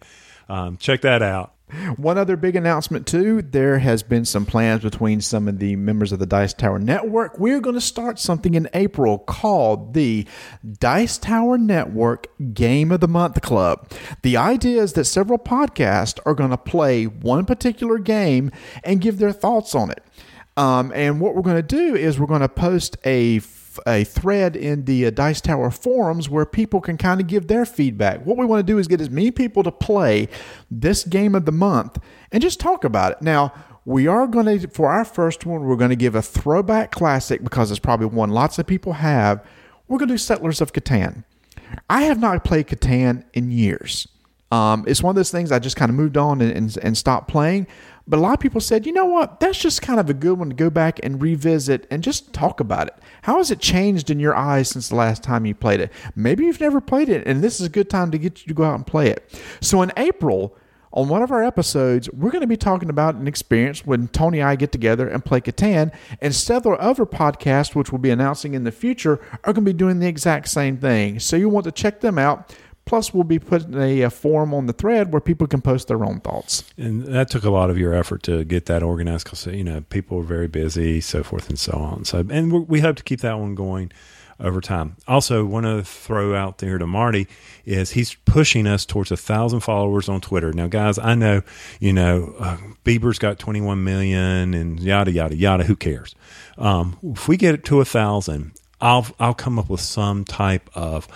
Um, check that out. One other big announcement, too. There has been some plans between some of the members of the Dice Tower Network. We're going to start something in April called the Dice Tower Network Game of the Month Club. The idea is that several podcasts are going to play one particular game and give their thoughts on it. Um, and what we're going to do is we're going to post a a thread in the uh, Dice Tower forums where people can kind of give their feedback. What we want to do is get as many people to play this game of the month and just talk about it. Now, we are going to, for our first one, we're going to give a throwback classic because it's probably one lots of people have. We're going to do Settlers of Catan. I have not played Catan in years. Um, it's one of those things I just kind of moved on and, and, and stopped playing. But a lot of people said, you know what? That's just kind of a good one to go back and revisit and just talk about it. How has it changed in your eyes since the last time you played it? Maybe you've never played it, and this is a good time to get you to go out and play it. So in April, on one of our episodes, we're going to be talking about an experience when Tony and I get together and play Catan, and several other podcasts, which we'll be announcing in the future, are going to be doing the exact same thing. So you want to check them out. Plus, we'll be putting a, a forum on the thread where people can post their own thoughts. And that took a lot of your effort to get that organized because you know people were very busy, so forth and so on. So, and we we hope to keep that one going over time. Also, want to throw out there to Marty is he's pushing us towards a thousand followers on Twitter. Now, guys, I know you know uh, Bieber's got 21 million and yada yada yada. Who cares? Um, if we get it to a thousand, I'll I'll come up with some type of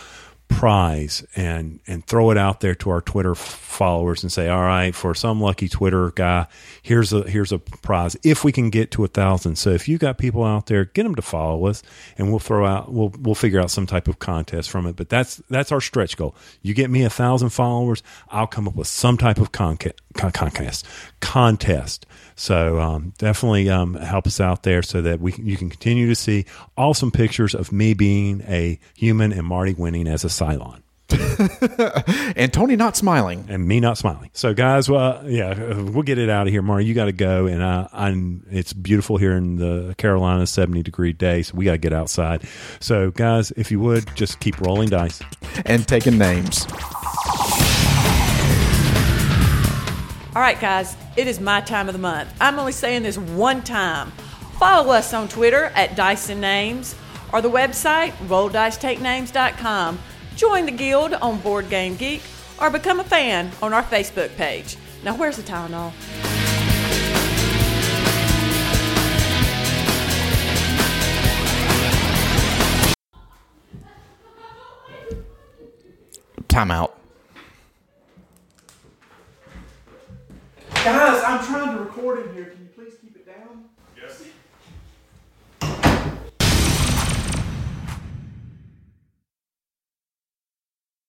prize and and throw it out there to our Twitter followers and say, all right, for some lucky Twitter guy, here's a here's a prize if we can get to a thousand. So if you got people out there, get them to follow us, and we'll throw out we'll we'll figure out some type of contest from it. But that's that's our stretch goal. You get me a thousand followers, I'll come up with some type of conca- con- contest contest. So um, definitely um, help us out there so that we can, you can continue to see awesome pictures of me being a human and Marty winning as a Cylon And Tony not smiling. and me not smiling. So, guys, well, yeah, we'll get it out of here. Marty, you got to go, and I, I'm. It's beautiful here in the Carolina, seventy degree day, so we got to get outside. So, guys, if you would just keep rolling dice. And taking names. All right, guys, it is my time of the month. I'm only saying this one time. Follow us on Twitter at Dyson Names or the website rolldicetakenames.com. Join the guild on Board Game Geek or become a fan on our Facebook page. Now, where's the Tylenol? Time out. Guys, I'm trying to record in here.